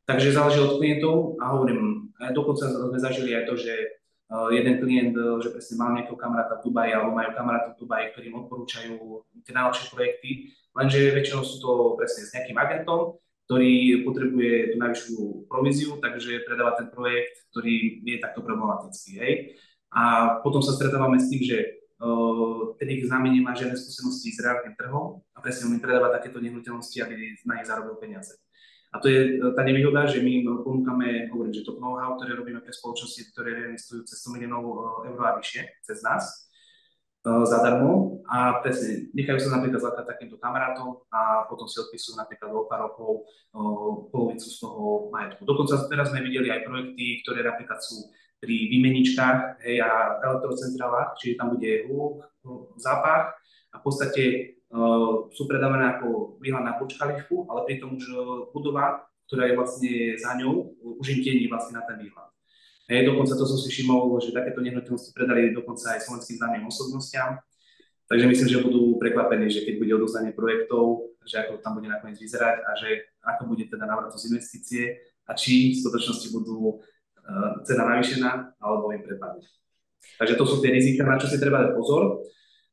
Speaker 2: Takže záleží od klientov a hovorím, dokonca sme zažili aj to, že jeden klient, že presne mal nejakého kamaráta v Dubaji alebo majú kamaráta v Dubaji, ktorí im odporúčajú tie najlepšie projekty, lenže väčšinou sú to presne s nejakým agentom, ktorý potrebuje tú najvyššiu províziu, takže predáva ten projekt, ktorý je takto problematický. Hej? A potom sa stretávame s tým, že uh, ten ich nemá žiadne skúsenosti s reálnym trhom a presne on im predáva takéto nehnuteľnosti, aby na nich zarobil peniaze. A to je e, tá nevýhoda, že my ponúkame, hovorím, že to know-how, ktoré robíme pre spoločnosti, ktoré reinvestujú cez 100 miliónov e, eur a vyššie, cez nás, zadarmo a presne nechajú sa napríklad zlatať takýmto kamarátom a potom si odpisujú napríklad o pár rokov polovicu z toho majetku. Dokonca teraz sme videli aj projekty, ktoré napríklad sú pri výmeničkách hej, a elektrocentrálach, čiže tam bude hluk, zápach a v podstate uh, sú predávané ako výhľad na Khalifu, ale pritom už budova, ktorá je vlastne za ňou, už im tieni vlastne na ten výhľad. Hej, dokonca to som si všimol, že takéto nehnuteľnosti predali dokonca aj slovenským známym osobnostiam. Takže myslím, že budú prekvapení, že keď bude odozdanie projektov, že ako tam bude nakoniec vyzerať a že ako bude teda návratnosť investície a či v skutočnosti budú cena navýšená alebo im prepadne. Takže to sú tie rizika, na čo si treba dať pozor.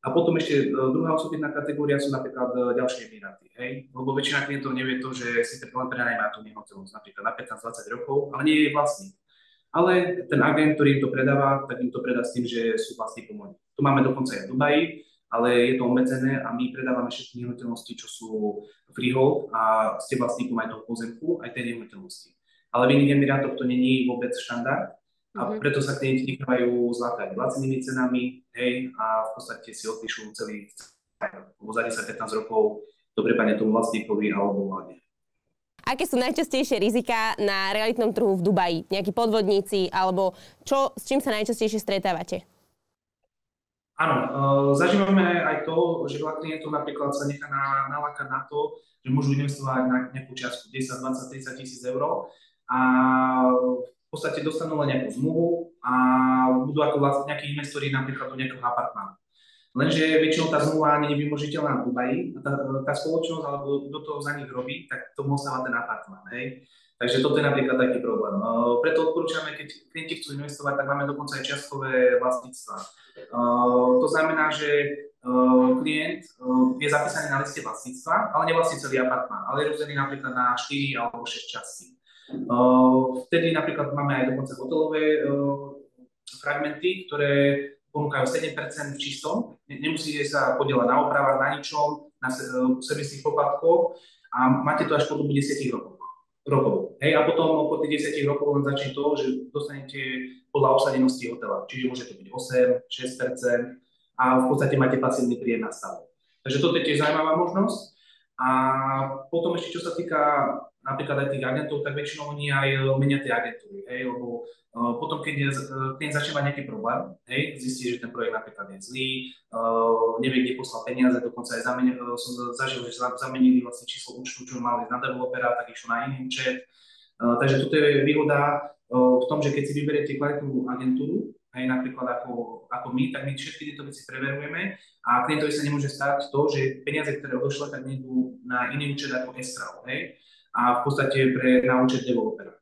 Speaker 2: A potom ešte e, druhá osobitná kategória sú napríklad e, ďalšie emiráty. Hej? Lebo väčšina klientov nevie to, že si len prenajmá tú nehnuteľnosť napríklad na 15-20 rokov, ale nie je vlastník. Ale ten agent, ktorý im to predáva, tak im to predá s tým, že sú vlastníkom oni. Tu máme dokonca aj v Dubaji, ale je to obmedzené a my predávame všetky nehnuteľnosti, čo sú freehold a ste vlastníkom aj toho pozemku, aj tej nehnuteľnosti. Ale v iných emirátoch to není vôbec štandard, a mm-hmm. preto sa klienti nechávajú zlákať lacnými cenami, hej, a v podstate si odpíšu celý, lebo za 10-15 rokov to prepadne tomu vlastníkovi alebo vláde.
Speaker 1: Aké sú najčastejšie rizika na realitnom trhu v Dubaji? Nejakí podvodníci alebo čo, s čím sa najčastejšie stretávate?
Speaker 2: Áno, uh, zažívame aj to, že veľa klientov napríklad sa nechá na, nalákať na to, že môžu investovať na nejakú čiastku 10, 20, 30 tisíc eur a v podstate dostanú len nejakú zmluvu a budú ako vlastne nejakí investori napríklad do nejakého apartmánu. Lenže väčšinou tá zmluva nie je vymožiteľná v Dubaji tá, tá spoločnosť alebo do toho za nich robí, tak to ostáva ten apartmán. Hej? Takže toto je napríklad taký problém. Uh, preto odporúčame, keď klienti chcú investovať, tak máme dokonca aj čiastkové vlastníctva. Uh, to znamená, že uh, klient je zapísaný na liste vlastníctva, ale nevlastní celý apartmán, ale je rozdelený napríklad na 4 alebo 6 častí. Vtedy napríklad máme aj dokonca hotelové fragmenty, ktoré ponúkajú 7% v čistom. Nemusíte sa podielať na opravách, na ničom, na servisných poplatkoch a máte to až po dobu 10 rokov. rokov. Hej, a potom po tých 10 rokov len začne to, že dostanete podľa obsadenosti hotela. Čiže môže to byť 8, 6% a v podstate máte pasívny príjem na stavu. Takže toto je tiež zaujímavá možnosť. A potom ešte, čo sa týka napríklad aj tých agentov, tak väčšinou oni aj eh, menia tie agentúry, hej, lebo uh, potom, keď je, uh, klient začne nejaký problém, hej, zistí, že ten projekt napríklad je zlý, uh, nevie, kde poslal peniaze, dokonca aj zamenil, uh, som zažil, že zamenili vlastne číslo účtu, čo mali na developera, tak išlo na iný účet. Uh, takže toto je výhoda uh, v tom, že keď si vyberiete kvalitnú agentúru, aj napríklad ako, ako my, tak my všetky tieto veci preverujeme a klientovi sa nemôže stať to, že peniaze, ktoré odošle, tak nejdú na iný účet ako Estrao, hej a v podstate pre na účet developera.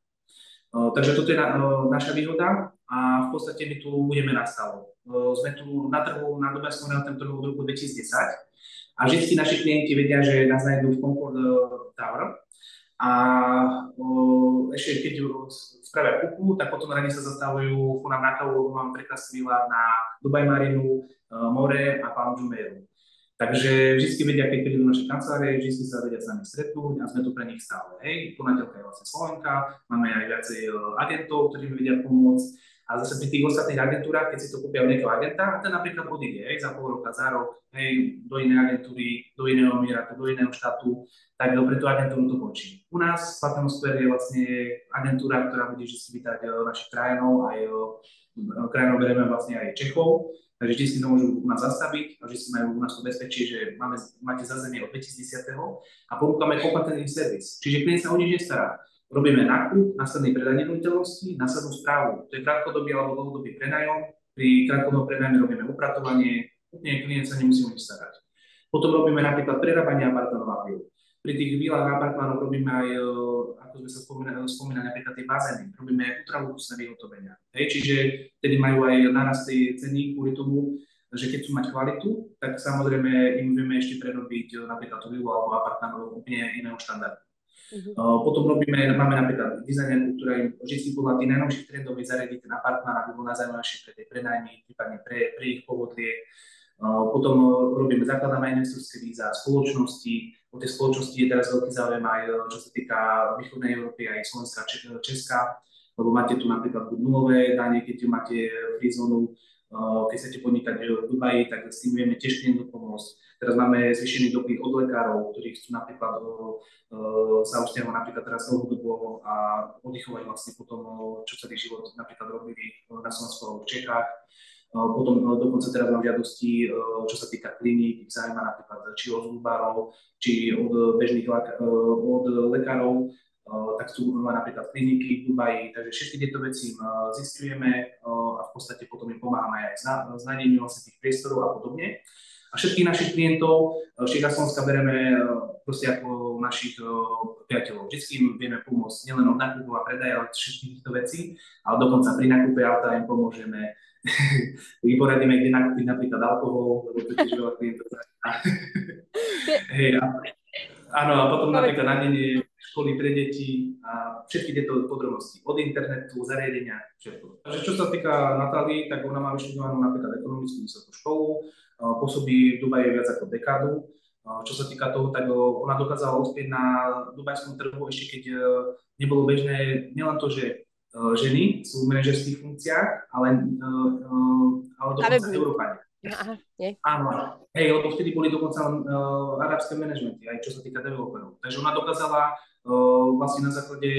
Speaker 2: Takže toto je na, naša výhoda a v podstate my tu budeme na stále. Sme tu na trhu, na Dubajskom realitnom trhu v roku 2010 a vždy naši klienti vedia, že nás nájdú v Concord Tower a ešte keď spravia kupu, tak potom radi sa zastavujú nám na kávu, na Dubaj Marinu, more a Palm Jumeirah. Takže vždy vedia, keď prídu do našej kancelárie, vždy sa vedia s nami stretnúť a sme tu pre nich stále. Hej, ponateľka je vlastne Slovenka, máme aj viacej e, agentov, ktorí mi vedia pomôcť. A zase pri tých ostatných agentúrach, keď si to kúpia od nejakého agenta, a ten napríklad odíde hej, za pol roka, za rok, hej, do inej agentúry, do iného miera, do iného štátu, tak pre tú agentúru to končí. U nás Platinum Square je vlastne agentúra, ktorá bude vždy vítať e, našich krajinov, aj e, krajinov berieme vlastne aj Čechov, Takže vždy si to môžu u nás zastaviť a vždy si majú u nás to bezpečie, že máme, máte zázemie od 2010. a ponúkame kompetentný servis. Čiže klient sa o nič nestará. Robíme nákup, následný predaj nehnuteľnosti, následnú správu. To je krátkodobý alebo dlhodobý prenajom. Pri krátkodobom prenajme robíme upratovanie, úplne klient sa nemusí o nič starať. Potom robíme napríklad prerábanie apartmanov pri tých výlach a apartmánoch robíme aj, ako sme sa spomínali, spomínali napríklad tie bazény, robíme ultraluxné vyhotovenia. Hej, čiže tedy majú aj narast tej ceny kvôli tomu, že keď chcú mať kvalitu, tak samozrejme im vieme ešte prerobiť napríklad tú vilu alebo apartmán do úplne iného štandardu. Uh-huh. Potom robíme, máme napríklad dizajnerku, ktorá im vždy podľa tých najnovších trendov vie zariadiť ten apartmán, aby bol najzaujímavejší pre tie prenajmy, prípadne pre, pre ich povodlie. Potom robíme, zakladáme investorské víza, spoločnosti. O tej spoločnosti je teraz veľký záujem aj čo sa týka východnej Európy, aj Slovenska, Česka, lebo máte tu napríklad nulové dane, keď máte free zónu, keď chcete podnikať v Dubaji, tak s tým vieme tiež klientom pomôcť. Teraz máme zvýšený dopyt od lekárov, ktorí chcú napríklad sa usťahovať napríklad teraz dlhodobo a oddychovať vlastne potom, čo celý život napríklad robili na Slovensku alebo v Čechách. Potom dokonca teraz mám žiadosti, čo sa týka kliník, ich zaujíma napríklad či od zubárov, či od bežných od lekárov, tak sú napríklad kliniky v Dubaji, takže všetky tieto veci zistujeme a v podstate potom im pomáhame aj s nájdením vlastne tých priestorov a podobne. A všetkých našich klientov Šteka Slovenska bereme proste ako našich priateľov. Vždycky im vieme pomôcť nielen od nákupu a predaja, ale všetkých týchto vecí, ale dokonca pri nákupe auta im pomôžeme, my poradíme, kde nakúpiť napríklad alkohol, lebo to tiež veľa klientov Hej, a, áno, a potom napríklad na školy pre deti a všetky tieto podrobnosti, od internetu, zariadenia, všetko. Takže čo sa týka Natálii, tak ona má vyštudovanú napríklad ekonomickú vysokú školu, pôsobí v Dubaji viac ako dekádu. Čo sa týka toho, tak ona dokázala uspieť na dubajskom trhu ešte keď e, nebolo bežné nielen to, že e, ženy sú v manažerských funkciách, ale, e, ale dokonca Európania. Aha, nie. Áno, hej, lebo vtedy boli dokonca uh, arabské manažmenty, aj čo sa týka developerov. Takže ona dokázala uh, vlastne na základe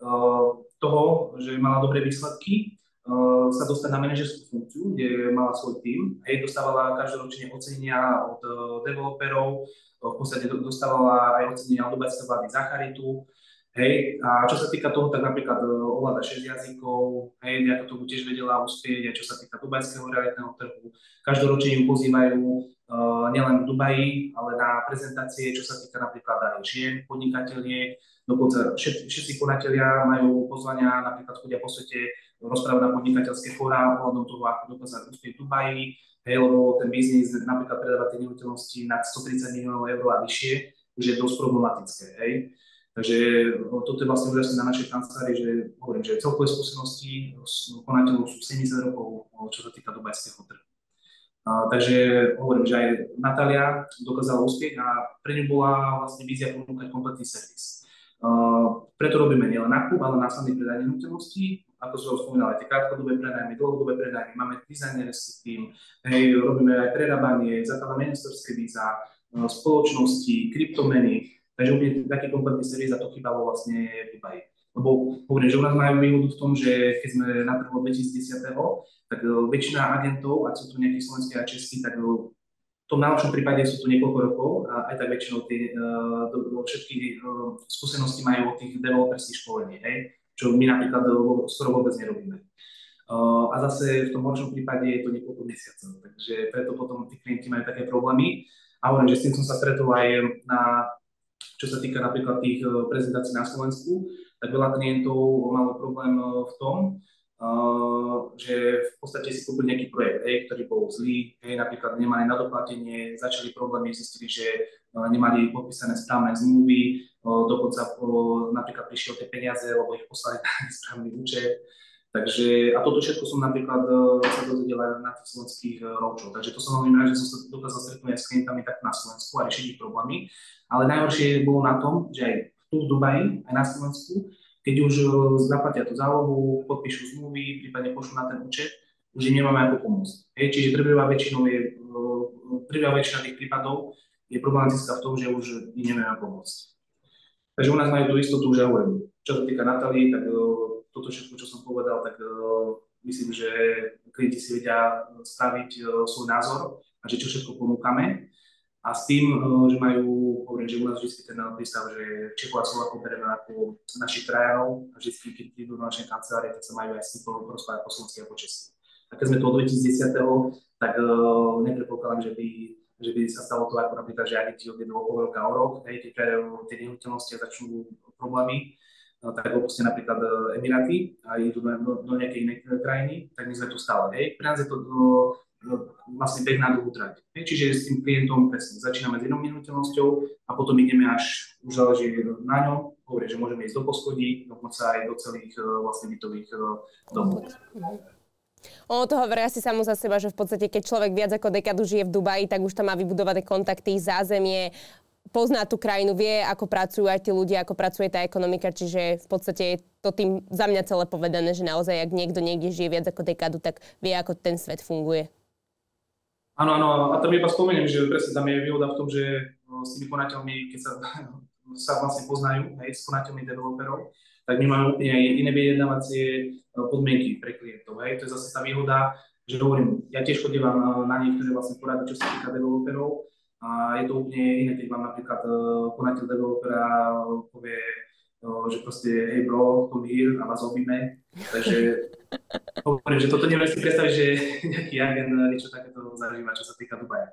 Speaker 2: uh, toho, že mala dobré výsledky, uh, sa dostať na manažerskú funkciu, kde mala svoj tým. Hej, dostávala každoročne ocenenia od uh, developerov, uh, v podstate dostávala aj ocenenia od Dubajskej vlády za charitu. Hej, a čo sa týka toho, tak napríklad uh, ovláda 6 jazykov, hej, nejako tomu tiež vedela uspieť, aj čo sa týka dubajského realitného trhu. Každoročne ju pozývajú uh, nielen v Dubaji, ale na prezentácie, čo sa týka napríklad aj žien, podnikateľiek, dokonca všetci, všetci konatelia majú pozvania, napríklad chodia po svete rozprávať na podnikateľské fóra ohľadom toho, ako dokázať uspieť v Dubaji, hej, lebo ten biznis, napríklad predávať tie nehnuteľnosti nad 130 miliónov eur a vyššie, už je dosť problematické, hej. Takže no, toto je vlastne úžasné na našej kancelárii, že hovorím, že celkové skúsenosti konateľov sú 70 rokov, čo sa týka dubajského trhu. Uh, takže hovorím, že aj Natália dokázala uspieť a pre ňu bola vlastne vízia ponúkať kompletný servis. Uh, preto robíme nielen nákup, ale následný predaj nehnuteľností, ako som spomínal, aj tie krátkodobé prenajmy, dlhodobé prenajmy, máme dizajnerský tým, hej, robíme aj prerábanie, zakladáme investorské víza, uh, spoločnosti, kryptomeny, Takže úplne taký kompletný servis a to chýbalo vlastne Dubaji. Lebo hovorím, že u nás majú výhodu v tom, že keď sme na trhu 2010. tak e, väčšina agentov, ak sú tu nejakí slovenskí a českí, tak e, v tom najlepšom prípade sú tu niekoľko rokov a aj tak väčšinou tie uh, všetky uh, skúsenosti majú od tých developerských školení, hej? čo my napríklad skoro vôbec nerobíme. Uh, a zase v tom horšom prípade je to niekoľko mesiacov, takže preto potom tí klienti majú také problémy. A hovorím, že s tým som sa stretol aj na čo sa týka napríklad tých eh, prezentácií na Slovensku, tak veľa klientov malo problém eh, v tom, eh, že v podstate si kúpili nejaký projekt, hej, ktorý bol zlý, hej, napríklad nemali na doplatenie, začali problémy, zistili, že nemali podpísané správne zmluvy, dokonca napríklad prišiel tie peniaze, lebo ich poslali na správny účet, Takže, a toto všetko som napríklad uh, sa dozvedel aj na tých slovenských uh, roadshow. Takže to som veľmi rád, že som sa dokázal stretnúť aj s klientami tak na Slovensku a riešiť ich problémy. Ale najhoršie bolo na tom, že aj tu v Dubaji, aj na Slovensku, keď už uh, zaplatia tú zálohu, podpíšu zmluvy, prípadne pošlú na ten účet, už im nemáme ako pomôcť. Hej, čiže prvá väčšinou je, prvá väčšina tých prípadov je problematická v tom, že už im nemáme pomôcť. Takže u nás majú tú istotu, že hovorím, čo sa týka Natálie, tak toto všetko, čo som povedal, tak uh, myslím, že klienti si vedia staviť uh, svoj názor a že čo všetko ponúkame. A s tým, uh, že majú, hovorím, že u nás vždy ten prístav, že Čechov a Slovákov bereme ako našich krajanov a vždy, keď idú do našej kancelárie, tak sa majú aj s tým porozprávať po slovensky a po česky. A keď sme tu od 2010. tak uh, nepredpokladám, že by že by sa stalo to ako napríklad, že agenti odjedú o pol roka o rok, hej, keď tie nehnuteľnosti a začnú problémy, no, tak opustia napríklad Emiráty a idú do, do, do nejakej inej krajiny, tak my sme tu stále. Hej. Pre nás je to do, vlastne beh na dlhú trať. Čiže s tým klientom presne začíname s jednou nehnuteľnosťou a potom ideme až, už záleží na ňom, hovorí, že môžeme ísť do poschodí, dokonca aj do celých e, vlastne bytových e, domov.
Speaker 1: Ono to hovorí asi samo za seba, že v podstate, keď človek viac ako dekadu žije v Dubaji, tak už tam má vybudované kontakty, zázemie, pozná tú krajinu, vie, ako pracujú aj tí ľudia, ako pracuje tá ekonomika, čiže v podstate je to tým za mňa celé povedané, že naozaj, ak niekto niekde žije viac ako dekadu, tak vie, ako ten svet funguje.
Speaker 2: Áno, áno, a tam iba spomeniem, že presne tam je výhoda v tom, že no, s tými konateľmi, keď sa, sa vlastne poznajú, hej, s konateľmi developerov, tak my máme úplne aj iné vyjednávacie e, podmienky pre klientov. Hej. To je zase tá výhoda, že hovorím, ja tiež chodím na niektoré vlastne porady, čo sa týka developerov a je to úplne iné, keď vám napríklad e, konateľ developera povie, že proste hej bro, come here a vás obíme. Takže hovorím, že toto neviem si predstaviť, že nejaký agent niečo takéto zažíva, čo sa týka Dubaja.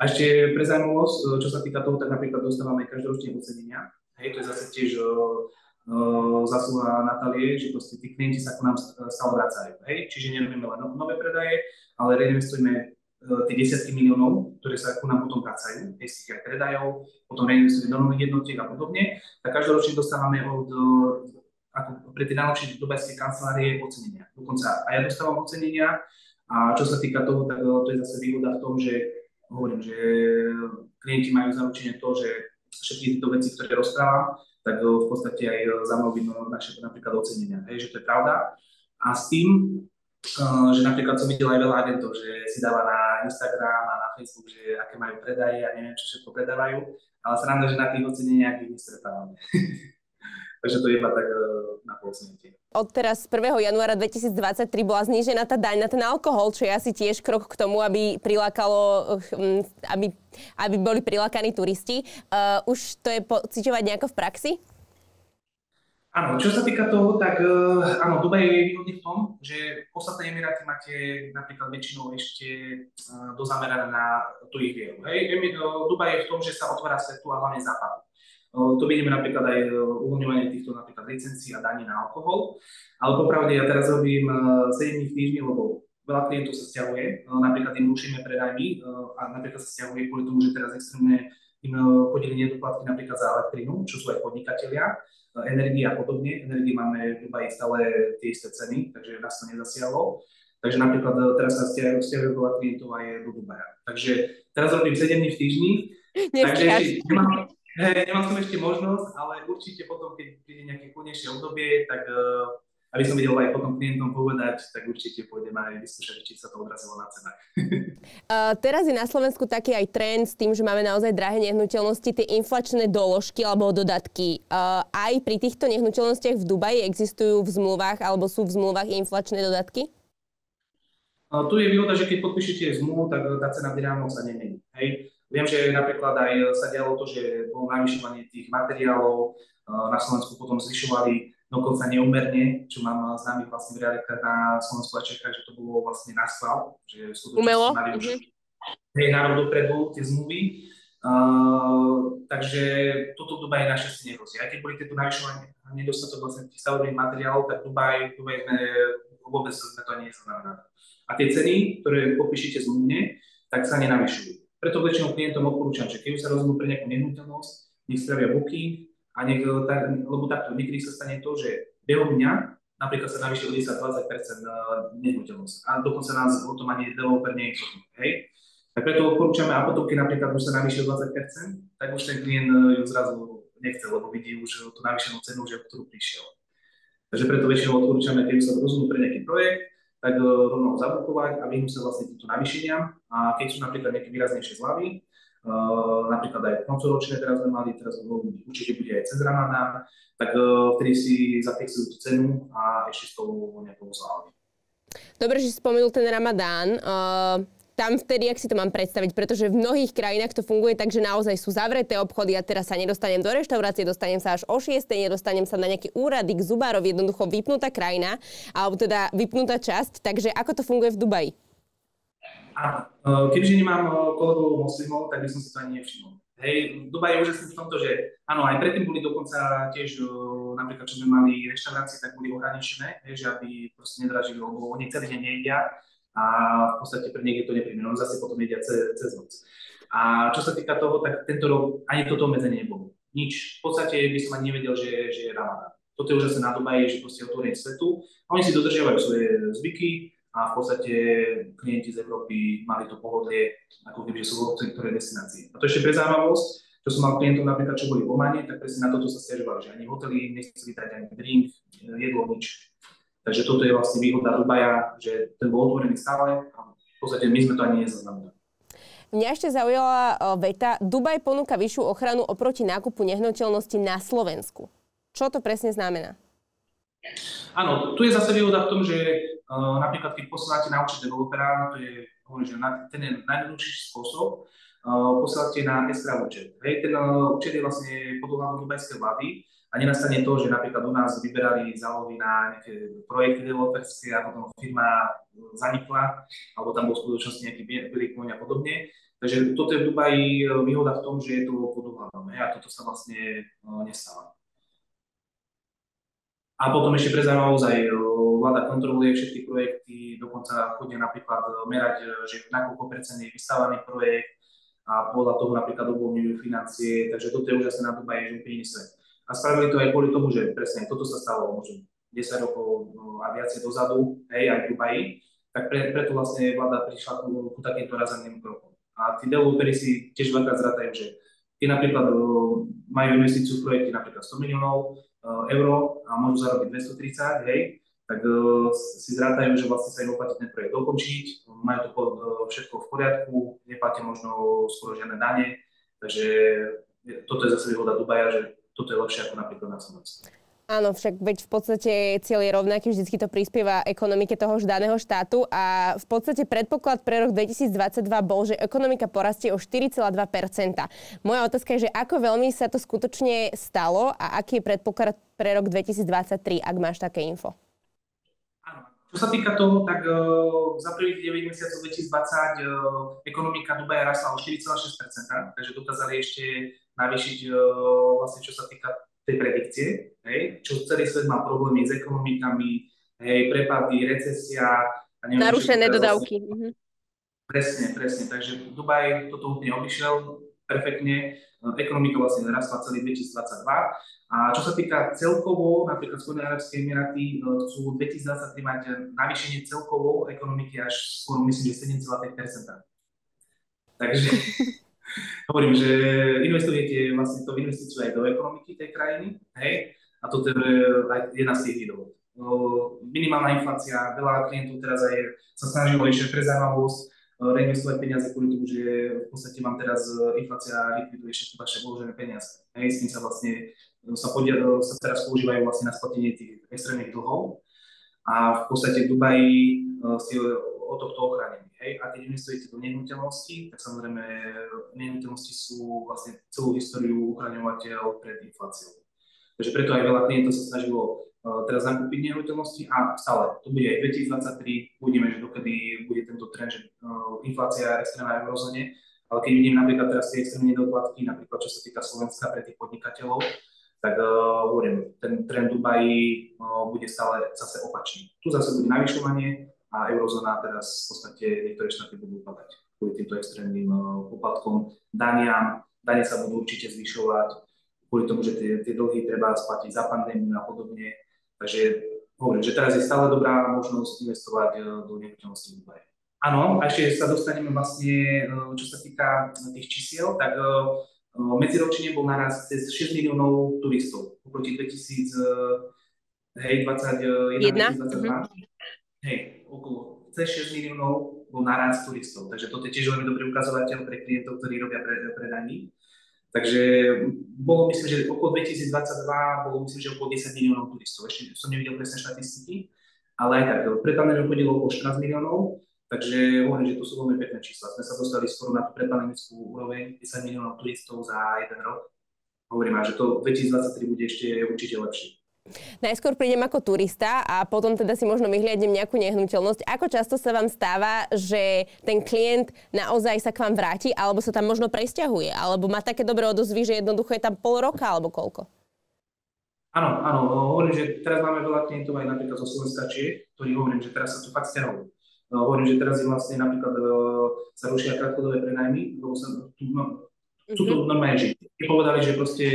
Speaker 2: A ešte pre zaujímavosť, čo sa týka toho, tak napríklad dostávame každoročne ocenenia. Hej, to je zase tiež uh, zasluha Natálie, že proste tí klienti sa k nám stále vracajú. Hej? Čiže nerobíme len nové predaje, ale reinvestujeme E, tie desiatky miliónov, ktoré sa ku nám potom vracajú, z aj predajov, potom reinvestujeme do nových jednotiek a podobne, tak každoročne dostávame od e, ako pre tie najlepšie dubajské kancelárie ocenenia. Dokonca aj ja dostávam ocenenia a čo sa týka toho, tak e, to je zase výhoda v tom, že hovorím, že klienti majú zaručenie to, že všetky tieto veci, ktoré rozprávam, tak v podstate aj za mnou naše napríklad ocenenia. Hej, že to je pravda. A s tým, že napríklad som videl aj veľa agentov, že si dáva na Instagram a na Facebook, že aké majú predaje a neviem, čo všetko predávajú, ale sranda, že na tých oceneniach ich nestretávame. Takže to je iba tak e, na polsmiete.
Speaker 1: Od teraz 1. januára 2023 bola znížená tá daň na ten alkohol, čo je asi tiež krok k tomu, aby prilákalo, hm, aby, aby boli prilákaní turisti. Uh, už to je pociťovať nejako v praxi?
Speaker 2: Áno, čo sa týka toho, tak uh, áno, Dubaj je výhodný v tom, že ostatné Emiráty máte napríklad väčšinou ešte uh, dozamerané na tú ich vieru. Hej, uh, Dubaj je v tom, že sa otvára svetu a hlavne západu. To vidíme napríklad aj uvoľňovanie týchto napríklad licencií a daní na alkohol. Ale popravde ja teraz robím uh, 7 dní v týždni, lebo veľa klientov sa stiahuje, napríklad im rušíme predajmy uh, a napríklad sa stiahuje kvôli tomu, že teraz extrémne im chodili nedoplatky napríklad za elektrínu, čo sú aj podnikatelia energie a podobne. Energie máme v Dubaji stále tie isté ceny, takže nás to nezasiahlo. Takže napríklad e, teraz sa stiahujú veľa klientov aj do Dubaja. Takže teraz robím 7 dní v týždni. Takže ešte nemám, hej, nemám som ešte možnosť, ale určite potom, keď príde nejaké kľudnejšie obdobie, tak uh, aby som videl aj potom klientom povedať, tak určite pôjdem aj vyskúšať, či sa to odrazilo na cenách.
Speaker 1: Uh, teraz je na Slovensku taký aj trend s tým, že máme naozaj drahé nehnuteľnosti, tie inflačné doložky alebo dodatky. Uh, aj pri týchto nehnuteľnostiach v Dubaji existujú v zmluvách alebo sú v zmluvách inflačné dodatky?
Speaker 2: Uh, tu je výhoda, že keď podpíšete zmluvu, tak tá cena dirhámov sa nemení. Hej? Viem, že napríklad aj sa dialo to, že bolo navyšovanie tých materiálov, na Slovensku potom zvyšovali dokonca neumerne, čo mám známych vlastne v realite na Slovensku a Čechách, že to bolo vlastne na schvál, že skutočne
Speaker 1: mali už
Speaker 2: mm-hmm. národ dopredu tie zmluvy. Uh, takže toto v Dubaji našťastie nehrozí. Aj keď boli tieto navyšovanie nedostatok vlastne tých stavebných materiálov, tak Dubaj, Dubaj sme vôbec sme to nezaznamenali. A tie ceny, ktoré popíšete zmluvne, tak sa nenavyšujú. Preto väčšinou klientom odporúčam, že keď sa rozhodnú pre nejakú nehnuteľnosť, nech spravia booking, a nech, eh, tak, lebo takto, niekedy sa stane to, že behom dňa napríklad sa navýši o 10-20% nehnuteľnosť a dokonca nás o tom ani developer neinformuje, hej. Tak preto odporúčame a potom, keď napríklad už sa navýši o 20%, tak už ten klient eh, ju zrazu nechce, lebo vidí už tú navýšenú cenu, že ktorú prišiel. Takže preto väčšinou odporúčame, keď sa rozhodnú pre nejaký projekt, tak eh, rovno zabukovať a vyhnú sa vlastne týmto navýšeniam. A keď sú napríklad nejaké výraznejšie zľavy, Uh, napríklad aj koncoročné teraz sme mali, teraz určite bude aj cez Ramadán, tak uh, vtedy si zafixujú tú cenu a ešte s tou nejakou zľavou.
Speaker 1: Dobre, že si spomenul ten Ramadán. Uh, tam vtedy, ak si to mám predstaviť, pretože v mnohých krajinách to funguje tak, že naozaj sú zavreté obchody a teraz sa nedostanem do reštaurácie, dostanem sa až o 6, nedostanem sa na nejaký úrady k zubárovi, jednoducho vypnutá krajina, alebo teda vypnutá časť. Takže ako to funguje v Dubaji?
Speaker 2: Áno, keďže nemám kolegov moslimov, tak by som si to ani nevšimol. Hej, Dubaj je úžasný v tomto, že áno, aj predtým boli dokonca tiež, napríklad, čo sme mali reštaurácie, tak boli ohraničené, hej, že aby proste nedražili, lebo oni celý deň nejedia a v podstate pre nich je to nepríjemné, on zase potom jedia cez, cez noc. A čo sa týka toho, tak tento rok ani toto obmedzenie nebolo. Nič. V podstate by som ani nevedel, že, že je Ramadán. Toto je úžasné na Dubaji, že proste otvorenie svetu. A oni si dodržiavajú svoje zvyky, a v podstate klienti z Európy mali to pohodlie, ako keby sú vo ktoré destinácii. A to ešte pre zaujímavosť, čo som mal klientov napríklad, čo boli v Omane, tak presne na toto sa stiažovali, že ani hotely nechceli dať ani drink, jedlo, nič. Takže toto je vlastne výhoda Dubaja, že ten bol otvorený stále a v podstate my sme to ani nezaznamenali.
Speaker 1: Mňa ešte zaujala veta, Dubaj ponúka vyššiu ochranu oproti nákupu nehnuteľnosti na Slovensku. Čo to presne znamená?
Speaker 2: Áno, tu je zase výhoda v tom, že uh, napríklad keď posielate na účet developera, to je, hovorím, že na, ten je najjednoduchší spôsob, uh, posielate na escrow účet. Hej, ten uh, účet je vlastne pod ohľadom dubajskej vlády a nenastane to, že napríklad u nás vyberali zálohy na nejaké projekty developerské a potom firma zanikla, alebo tam bol skutočnosti nejaký bielý a podobne. Takže toto je v Dubaji výhoda v tom, že je to pod a toto sa vlastne nestáva. A potom ešte pre zaujímavosť aj e, vláda kontroluje všetky projekty, dokonca chodia napríklad e, merať, e, že nakoľko percent je vystávaný projekt a podľa toho napríklad uvoľňujú financie, takže toto je úžasné na Dubaji, že úplne svet. A spravili to aj kvôli tomu, že presne toto sa stalo možno 10 rokov a viacej dozadu, hej, aj v Dubaji, tak pre, preto vlastne vláda prišla ku, ku takýmto razaným krokom. A tí developeri si tiež veľká zratajú, že tí napríklad majú investíciu v projekte napríklad 100 miliónov, Eh, euro a môžu zarobiť 230, hej, tak uh, si zrátajú, že vlastne sa im oplatí ten projekt dokončiť, majú to uh, všetko v poriadku, neplatia možno skoro žiadne dane, takže toto je zase výhoda Dubaja, že toto je lepšie ako napríklad na Slovensku.
Speaker 1: Áno, však veď v podstate cieľ je rovnaký, vždy to prispieva ekonomike toho daného štátu a v podstate predpoklad pre rok 2022 bol, že ekonomika porastie o 4,2%. Moja otázka je, že ako veľmi sa to skutočne stalo a aký je predpoklad pre rok 2023, ak máš také info?
Speaker 2: Čo sa týka toho, tak uh, za prvých 9 mesiacov 2020 uh, ekonomika Dubaja rastla o 4,6%, takže dokázali ešte navýšiť uh, vlastne čo sa týka tej predikcie, hej, čo celý svet má problémy s ekonomikami, hej, prepady, recesia.
Speaker 1: A neviem, Narušené dodávky.
Speaker 2: Vlastne, presne, presne. Takže Dubaj toto úplne obišiel perfektne. Ekonomika vlastne narastla celý 2022. A čo sa týka celkovo, napríklad Spojené arabské emiráty e, chcú 2023 mať navýšenie celkovo ekonomiky až skôr myslím, že 7,5 Takže hovorím, že investujete vlastne to investíciu aj do ekonomiky tej krajiny, hej, a toto je aj jedna z tých výdov. Minimálna inflácia, veľa klientov teraz aj sa snažilo ešte pre zaujímavosť reinvestovať peniaze kvôli tomu, že v podstate vám teraz e, inflácia likviduje všetky vaše vložené peniaze. Hej, s tým sa vlastne e, sa, podia, e, sa teraz používajú vlastne na splatenie tých extrémnych dlhov a v podstate v Dubaji ste o tohto ochránení. Hej? A keď investujete do nehnuteľnosti, tak samozrejme nehnuteľnosti sú vlastne celú históriu uchraňovateľ pred infláciou. Takže preto aj veľa klientov sa snažilo uh, teraz nakúpiť nehnuteľnosti a stále, to bude aj 2023, uvidíme, že dokedy bude tento trend, že uh, inflácia extrémna v eurozóne, ale keď vidím napríklad teraz tie extrémne nedoplatky, napríklad čo sa týka Slovenska pre tých podnikateľov, tak uh, hovorím, ten trend Dubaji uh, bude stále zase opačný. Tu zase bude navyšovanie, a eurozóna teraz v podstate niektoré štáty budú upadať kvôli týmto extrémnym eh, poplatkom, daniam, dane sa budú určite zvyšovať, kvôli tomu, že tie, tie dlhy treba splatiť za pandémiu a podobne. Takže hovorím, že teraz je stále dobrá možnosť investovať eh, do nehnuteľnosti v Dubaji. Áno, a ešte sa dostaneme vlastne, eh, čo sa týka tých čísiel, tak medziročne bol naraz cez 6 miliónov turistov oproti 2021 2022 hej, okolo cez 6 miliónov bol narast turistov. Takže toto je tiež veľmi dobrý ukazovateľ pre klientov, ktorí robia pre, predajní. Takže bolo myslím, že okolo 2022 bolo myslím, že okolo 10 miliónov turistov. Ešte som nevidel presné štatistiky, ale aj tak. Pred pandémiou chodilo okolo 14 miliónov, takže hovorím, že to sú veľmi pekné čísla. Sme sa dostali skoro na tú predpandemickú úroveň 10 miliónov turistov za jeden rok. Hovorím, že to 2023 bude ešte určite lepšie.
Speaker 1: Najskôr prídem ako turista a potom teda si možno vyhliadnem nejakú nehnuteľnosť. Ako často sa vám stáva, že ten klient naozaj sa k vám vráti alebo sa tam možno presťahuje? Alebo má také dobré odozvy, že jednoducho je tam pol roka alebo koľko?
Speaker 2: Áno, áno, hovorím, že teraz máme veľa klientov aj napríklad zo Slovenska Čiech, ktorí hovorím, že teraz sa tu fakt stiahujú. No, hovorím, že teraz je vlastne napríklad sa rušia krátkodobé prenajmy, lebo sa tu, no, chcú to mhm. normálne žiť. Povedali, že proste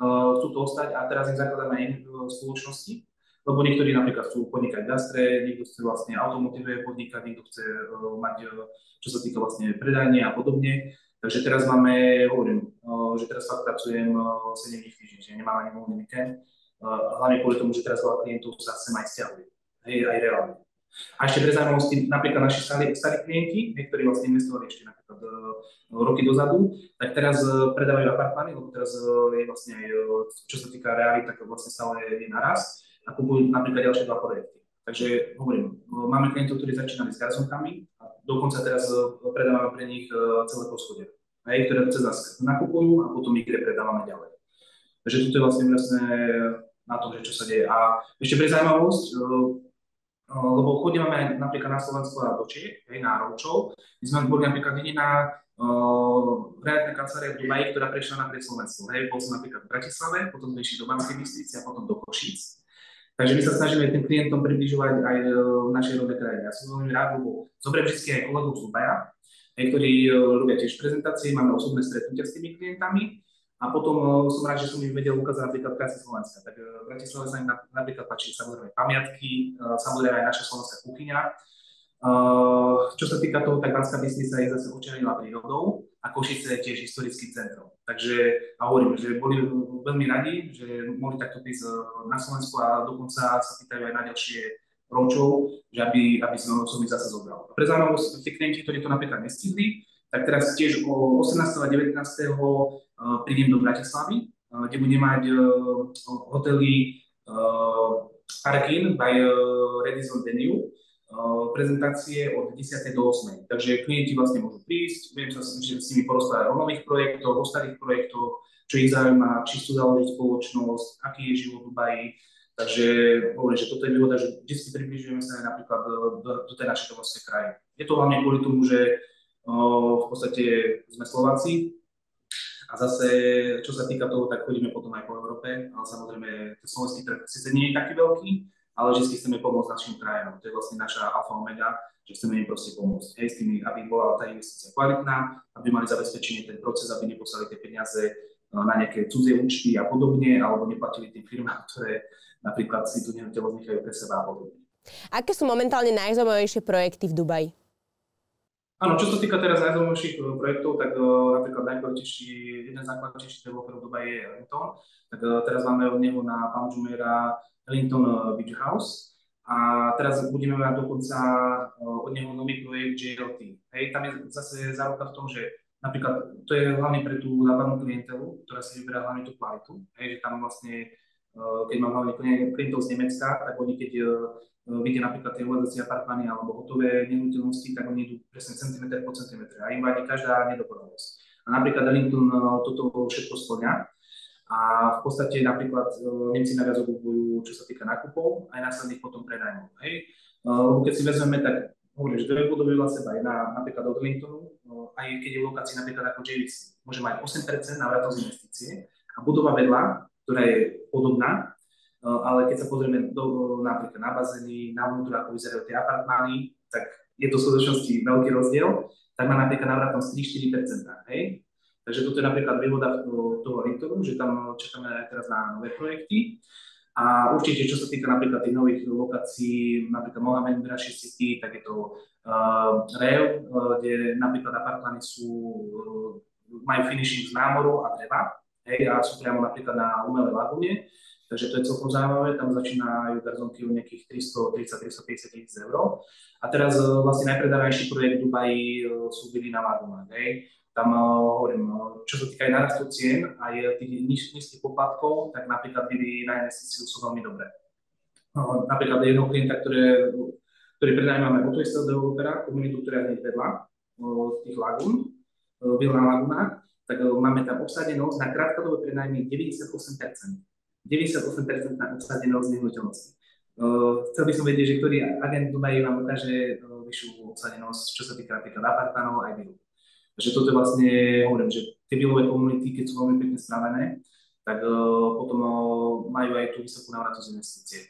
Speaker 2: chcú to ostať a teraz im zakladáme aj spoločnosti, lebo niektorí napríklad chcú podnikať v gastre, niekto chce vlastne automotíve podnikať, niekto chce uh, mať, uh, čo sa týka vlastne predajne a podobne. Takže teraz máme, hovorím, že teraz fakt pracujem uh, 7 dní že nemám ani voľný víkend, hlavne kvôli tomu, že teraz veľa klientov sa sem aj stiahuje, hej, aj reálne. A ešte pre zaujímavosti, napríklad naši starí, starí klienti, niektorí vlastne investovali ešte napríklad uh, roky dozadu, tak teraz uh, predávajú apartmány, lebo teraz uh, je vlastne aj, čo sa týka reality, tak vlastne stále je naraz a kupujú napríklad ďalšie dva projekty. Takže hovorím, máme klientov, ktorí začínali s garzonkami a dokonca teraz predávame pre nich celé poschodie, hej, ktoré cez nás nakupujú a potom ich predávame ďalej. Takže toto je vlastne vlastne na tom, že čo sa deje. A ešte pre zaujímavosť, lebo chodíme aj napríklad na Slovensku a do Čiech, na Roučov. My sme boli napríklad jediná uh, realitná kancelária v Dubaji, ktorá prešla na Slovensku. Hej, bol som napríklad v Bratislave, potom sme išli do Banskej Bystrici a potom do Košíc. Takže my sa snažíme tým klientom približovať aj v našej rodnej krajine. Ja som veľmi rád, lebo zoberiem vždy aj kolegov z Dubaja, ktorí robia tiež prezentácie, máme osobné stretnutia s tými klientami a potom uh, som rád, že som im vedel ukázať napríklad krásy Slovenska. Tak v Bratislave sa im napríklad páči samozrejme pamiatky, uh, samozrejme aj naša slovenská kuchyňa. Čo sa týka toho, tak Banská Bystrica je zase očarená prírodou a Košice je tiež historický centrum. Takže a hovorím, že boli veľmi radi, že mohli takto prísť na Slovensku a dokonca sa pýtajú aj na ďalšie ročov, že aby, aby som, ich zase zobral. Pre zaujímavosť, tí klienti, ktorí to napríklad nestihli, tak teraz tiež o 18. a 19. prídem do Bratislavy, kde budem mať hotely Parkin by Redison Venue, prezentácie od 10. do 8. Takže klienti vlastne môžu prísť, budem sa s nimi porozprávať o nových projektoch, o starých projektoch, čo ich zaujíma, či chcú založiť spoločnosť, aký je život v Dubaji. Takže hovorím, že toto je výhoda, že vždy približujeme sa napríklad do, do, tej našej domovskej krajiny. Je to hlavne kvôli tomu, že v podstate sme Slováci. A zase, čo sa týka toho, tak chodíme potom aj po Európe, ale samozrejme, ten slovenský trh síce nie je taký veľký, ale vždy chceme pomôcť našim krajinom. To je vlastne naša alfa omega, že chceme im proste pomôcť. Hej, s tými, aby bola tá investícia kvalitná, aby mali zabezpečenie ten proces, aby neposlali tie peniaze na nejaké cudzie účty a podobne, alebo neplatili tým firmám, ktoré napríklad si tu nehnuteľnosť nechajú pre seba a podobne.
Speaker 1: Aké sú momentálne najzaujímavejšie projekty v Dubaji?
Speaker 2: Áno, čo sa týka teraz najzaujímavejších eh, projektov, tak uh, napríklad najkvalitnejší, jeden z najkvalitnejších developerov Dubaje je Ellington. Tak uh, teraz máme od neho na Palm Jumeirah Ellington Beach House. A teraz budeme mať dokonca uh, od neho nový projekt JLT. Hej, tam je zase záruka v tom, že napríklad to je hlavne pre tú západnú klientelu, ktorá si vyberá hlavne tú kvalitu. Hej, že tam vlastne, keď mám hlavne klientov z Nemecka, tak oni keď uh, vidie napríklad tie uvádzacie apartmány alebo hotové nehnuteľnosti, tak oni idú presne centimetr po centimetre a im vadí každá nedokonalosť. A napríklad Ellington e, toto všetko splňa. A v podstate napríklad Nemci najviac obupujú, čo sa týka nákupov, aj následných potom predajmov. Hej? Lebo keď si vezmeme, tak hovorím, že dve budovy vedľa seba, jedna napríklad od Ellingtonu, aj keď je v lokácii napríklad ako JVC, môže mať 8% návratnosť investície a budova vedľa, ktorá je podobná, No, ale keď sa pozrieme do, napríklad na bazény, na vnútro, ako vyzerajú tie apartmány, tak je to v skutočnosti veľký rozdiel, tak má napríklad návratnosť 3-4%. Hej? Takže toto je napríklad výhoda toho Rintoru, že tam čakáme aj teraz na nové projekty. A určite, čo sa týka napríklad tých nových lokácií, napríklad Mohamed Braši City, tak je to uh, Rev, uh, kde napríklad apartmány sú, uh, majú finishing z námoru a dreva, hej, a sú priamo napríklad na umelej lagune. Takže to je celkom zaujímavé, tam začínajú garzonky o nejakých 330-350 tisíc eur. A teraz e, vlastne najpredávanejší projekt v Dubaji e, sú byli na Lagunách. Tam e, hovorím, čo sa týka aj narastu cien a tých nízkych poplatkov, tak napríklad byli na investíciu sú veľmi dobré. Napríklad jedného klienta, ktoré, ktorý prenajímame od toho istého developera, komunitu, ktorá je vedľa tých lagún, byl na lagunách, tak máme tam obsadenosť na krátkodobé prenajmy 98%. 98% na obsadenosť nehnuteľnosti. Uh, chcel by som vedieť, že ktorý agent Dubaji vám ukáže uh, vyššiu obsadenosť, čo sa týka napríklad apartánov aj bylu. Takže toto vlastne, hovorím, že tie bylové komunity, keď sú veľmi pekne spravené, tak uh, potom uh, majú aj tú vysokú návratnosť investície.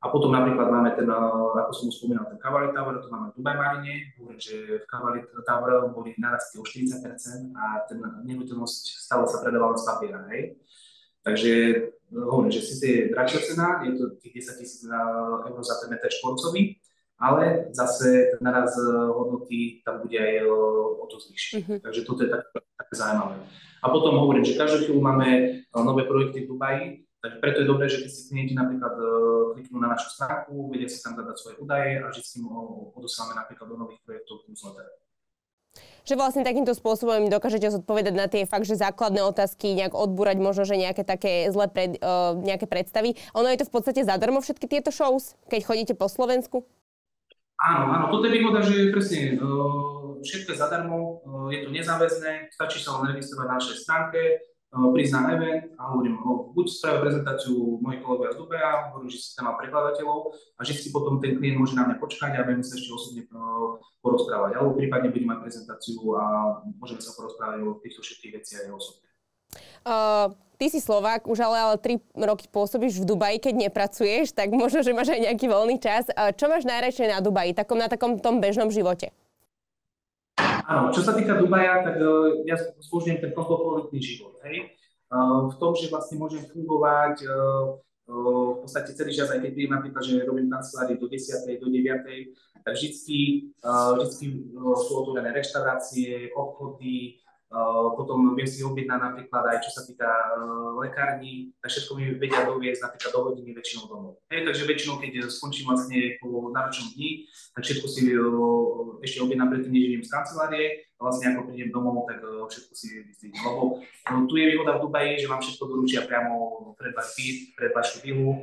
Speaker 2: A potom napríklad máme ten, ako som už spomínal, ten Cavalry Tower, to máme v Dubai Marine, hovorím, že v Cavalry Tower boli narasty o 40% a ten nehnuteľnosť stále sa predávala z papiera, hej. Takže hovorím, že síce je drahšia cena, je to tých 10 tisíc eur za ten meter šporcový, ale zase naraz hodnoty tam bude aj o to zvyššie. Mm-hmm. Takže toto je tak, také zaujímavé. A potom hovorím, že každú chvíľu máme nové projekty v Dubaji, tak preto je dobré, že keď si klienti napríklad uh, kliknú na našu stránku, vedia si tam zadať svoje údaje a vždy im odosielame napríklad do nových projektov newsletter.
Speaker 1: Že vlastne takýmto spôsobom im dokážete zodpovedať na tie fakt, že základné otázky, nejak odbúrať možno, že nejaké také zlé pred, uh, nejaké predstavy. Ono je to v podstate zadarmo všetky tieto shows, keď chodíte po Slovensku?
Speaker 2: Áno, áno, toto je výhoda, že presne uh, všetko zadarmo, uh, je to nezáväzné, stačí sa len registrovať na našej stránke, prísť na event a hovorím, buď spravia prezentáciu moji kolegovia z Dubaja, hovorím, že si tam má prekladateľov a že si potom ten klient môže na mňa počkať a budeme sa ešte osobne porozprávať. Alebo prípadne budem mať prezentáciu a môžeme sa porozprávať o týchto všetkých veciach aj osobne.
Speaker 1: Uh, ty si Slovák, už ale, ale 3 roky pôsobíš v Dubaji, keď nepracuješ, tak možno, že máš aj nejaký voľný čas. Uh, čo máš najradšej na Dubaji, takom, na takom tom bežnom živote?
Speaker 2: Áno, čo sa týka Dubaja, tak uh, ja zbožňujem ten kozmopolitný život. Hej? Uh, v tom, že vlastne môžem fungovať uh, v podstate celý čas, aj keď príjem napríklad, že robím kancelárii do 10. do 9. tak vždycky, vždycky sú otvorené reštaurácie, obchody, potom viem si objednať napríklad aj čo sa týka uh, lekární, tak všetko mi vedia doviezť napríklad do hodiny väčšinou domov. Hej, takže väčšinou, keď skončím vlastne po náročnom dni, tak všetko si uh, ešte objednám predtým, než idem z kancelárie a vlastne ako prídem domov, tak všetko si vystrihnem. Lebo uh, tu je výhoda v Dubaji, že vám všetko doručia priamo pred váš feed, pred vašu vilu,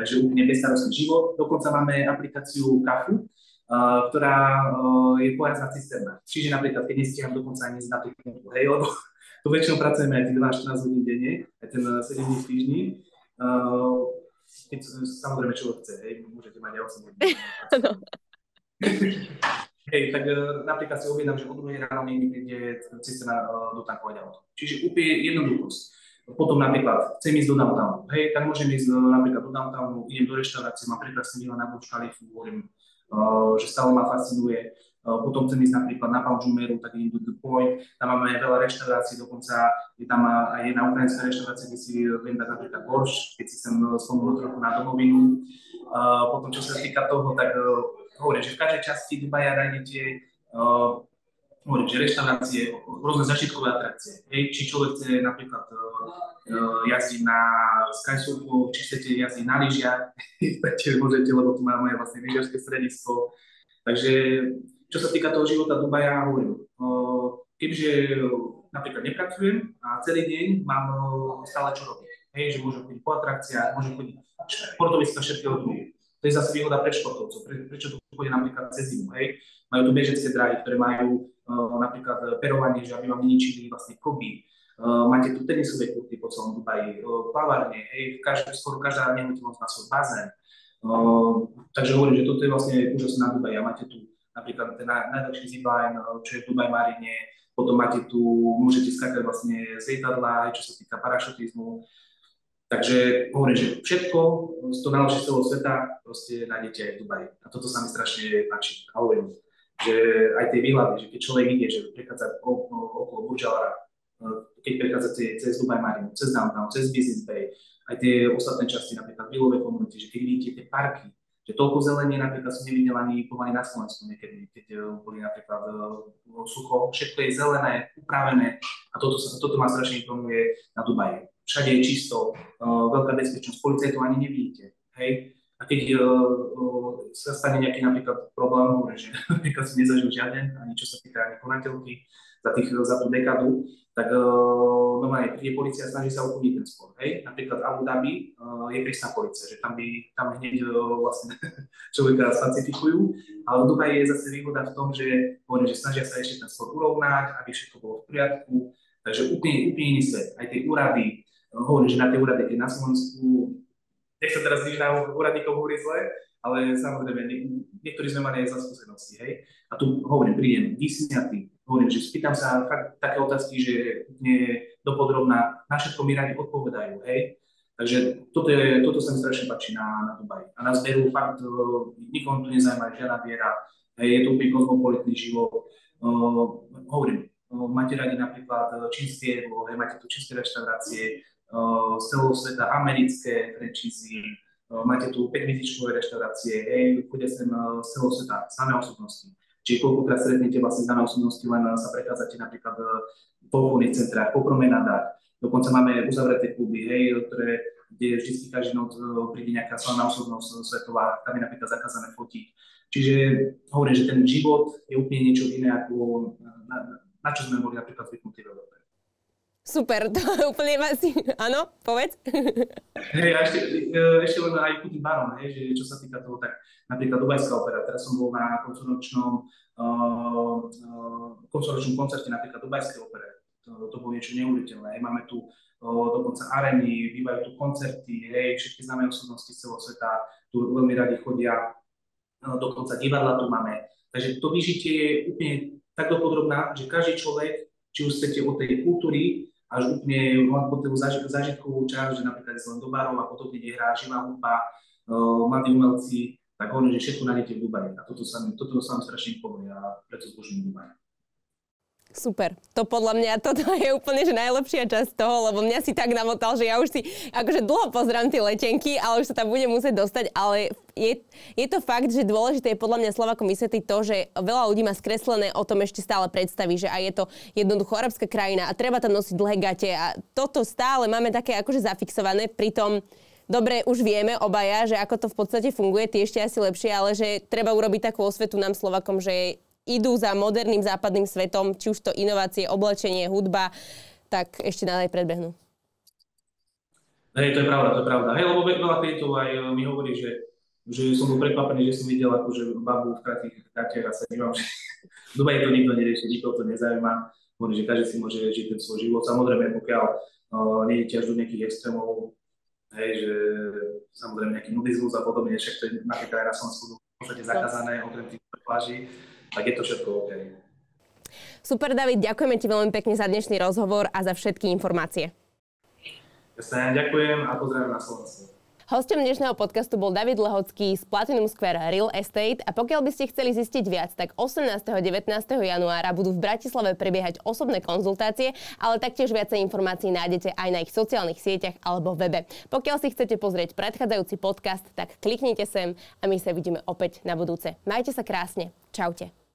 Speaker 2: takže úplne bezstarostný život. Dokonca máme aplikáciu Kafu, ktorá je pojazdná cisterna. Čiže napríklad, keď nestíham dokonca ani na tú knihu, hej, lebo tu väčšinou pracujeme aj tých 12-14 hodín denne, aj ten 7 dní v týždni. Keď samozrejme človek chce, hej, môžete mať aj 8 hodín. Hej, tak napríklad si objednám, že o 2 ráno mi príde cisterna dotankovať auto. Čiže úplne jednoduchosť. Potom napríklad chcem ísť do downtownu, hej, tak môžem ísť napríklad do downtownu, idem do reštaurácie, mám prekrásny výhľad na Burj Khalifu, hovorím, Eh, že stále ma fascinuje. Eh, potom chcem ísť napríklad na Palžumeru, tak idem do The Point, tam máme aj veľa reštaurácií, dokonca je tam aj jedna ukrajinská reštaurácia, kde si viem dať napríklad borš, keď si chcem eh, spomenúť trochu na domovinu. Potom, čo sa týka toho, tak hovorím, že v každej časti Dubaja nájdete hovorím, že reštaurácie, rôzne zažitkové atrakcie. Hej, či človek chce napríklad uh, jazdiť na skysurfu, či chcete jazdiť na lyžiach, takže môžete, lebo tu máme vlastne lyžiarské stredisko. Takže čo sa týka toho života Dubaja, hovorím, uh, keďže napríklad nepracujem a celý deň mám uh, stále čo robiť. Hej, že môžem chodiť po atrakciách, môžem chodiť športoviska všetkého druhu. To je zase výhoda pre športovcov. Pre, prečo tu chodí napríklad cez zimu, hej? Majú tu bežecké dráhy, ktoré majú napríklad perovanie, že aby vám neničili vlastne koby, Uh, máte tu tenisové kurty po celom Dubaji, plavárne, hej, každá, skoro každá nehnuteľnosť má svoj bazén. Takže hovorím, že toto je vlastne úžasné na Dubaji a máte tu napríklad ten najdlhší zipline, čo je v Dubaj Marine, potom máte tu, môžete skakať vlastne z lietadla, čo sa týka parašutizmu. Takže hovorím, že všetko z toho najlepšie celého sveta proste nájdete aj v Dubaji. A toto sa mi strašne páči. A hovorím, že aj tie výhľady, že keď človek ide, že prechádza okolo Burj keď prechádzate cez Dubai Marine, cez Downtown, cez Business Bay, aj tie ostatné časti, napríklad vilové komunity, že keď vidíte tie parky, že toľko zelenie napríklad som nevidel ani pomaly na Slovensku niekedy, keď eh, boli napríklad uh, sucho, všetko je zelené, upravené a toto, sa, toto ma strašne imponuje na Dubaji. Všade je čisto, veľká bezpečnosť, policajtov ani nevidíte, hej. A keď uh, uh, sa stane nejaký napríklad problém, že napríklad si nezažil žiaden, ani čo sa týka ani konateľky za, tých, za tú dekadu, tak uh, normálne príde policia a snaží sa ukončiť ten spor. Hej? Napríklad Abu Dhabi uh, je prísna policia, že tam, by, tam hneď uh, vlastne človeka sfacifikujú, ale v Dubaji je zase výhoda v tom, že hovorím, že snažia sa ešte ten spor urovnať, aby všetko bolo v poriadku, takže úplne, úplne iný svet. Aj tie úrady, hovorím, že na tie úrady, keď na Slovensku, nech sa teraz nič na úradníkov hovorí zle, ale samozrejme, niektorí sme mali aj za skúsenosti, hej. A tu hovorím, prídem vysmiatý, hovorím, že spýtam sa fakt také otázky, že nie dopodrobná, na všetko mi radi odpovedajú, hej. Takže toto, je, toto sa mi strašne páči na, na Dubaji. A nás berú fakt, nikomu tu nezaujíma žiadna viera, hej, je to úplne kozmopolitný život. Uh, hovorím, uh, máte radi napríklad čisté jedlo, máte tu čisté reštaurácie, z celého sveta americké franchízy, máte tu 5 reštaurácie, hej, chodia sem z celého sveta, samé osobnosti. Čiže koľkokrát stretnete vlastne z danej osobnosti, len sa prechádzate napríklad po obchodných centrách, po promenádach. Dokonca máme uzavreté kluby, hej, ktoré, kde vždy každý noc príde nejaká slavná osobnosť svetová, tam je napríklad zakázané fotiť Čiže hovorím, že ten život je úplne niečo iné, ako na, na čo sme boli napríklad zvyknutí v Európe.
Speaker 1: Super, to úplne asi, áno, povedz.
Speaker 2: Hej, a ešte, e, ešte len aj ku tým barom, hej, že čo sa týka toho, tak napríklad Dubajská opera, teraz som bol na koncoročnom, uh, uh, koncoročnom koncerte napríklad Dubajskej opere, to, to bolo niečo neuveriteľné, hej, máme tu uh, dokonca arény, bývajú tu koncerty, hej, všetky známe osobnosti z celého sveta tu veľmi radi chodia dokonca divadla tu máme. Takže to vyžitie je úplne tak dopodrobná, že každý človek, či už chcete od tej kultúry, až úplne len po tú zážitkovú časť, že napríklad len do barov a podobne, kde hrá živá hudba, uh, mladí umelci, tak hovorím, že všetko nájdete v Dubaji. A toto sa mi, toto sa mi strašne povie a preto zbožím Dubaj.
Speaker 1: Super. To podľa mňa, toto je úplne že najlepšia časť toho, lebo mňa si tak namotal, že ja už si akože dlho pozrám tie letenky, ale už sa tam budem musieť dostať, ale je, je to fakt, že dôležité je podľa mňa Slovakom vysvetliť to, že veľa ľudí má skreslené o tom ešte stále predstavy, že aj je to jednoducho arabská krajina a treba tam nosiť dlhé gate a toto stále máme také akože zafixované, pritom Dobre, už vieme obaja, že ako to v podstate funguje, tie ešte asi lepšie, ale že treba urobiť takú osvetu nám Slovakom, že idú za moderným západným svetom, či už to inovácie, oblečenie, hudba, tak ešte nádaj predbehnú.
Speaker 2: Hej, to je pravda, to je pravda. Hej, lebo veľa klientov aj e, mi hovorí, že, že som bol prekvapený, že som videl akože babu v krátkých gatiach a sa nemám, že v Dubaji to nikto nerieši, nikoho to nezaujíma. Hovorí, že každý si môže žiť ten svoj život. Samozrejme, pokiaľ uh, nejdete až do nejakých extrémov, hej, že samozrejme nejaký nudizmus a podobne, však to je napríklad aj na Slovensku v zakázané, okrem tých pláží tak je to všetko OK.
Speaker 1: Super, David, ďakujeme ti veľmi pekne za dnešný rozhovor a za všetky informácie.
Speaker 2: Ja ďakujem a pozdravujem na Slovensku.
Speaker 1: Hostom dnešného podcastu bol David Lehocký z Platinum Square Real Estate a pokiaľ by ste chceli zistiť viac, tak 18. a 19. januára budú v Bratislave prebiehať osobné konzultácie, ale taktiež viacej informácií nájdete aj na ich sociálnych sieťach alebo webe. Pokiaľ si chcete pozrieť predchádzajúci podcast, tak kliknite sem a my sa vidíme opäť na budúce. Majte sa krásne. Čaute.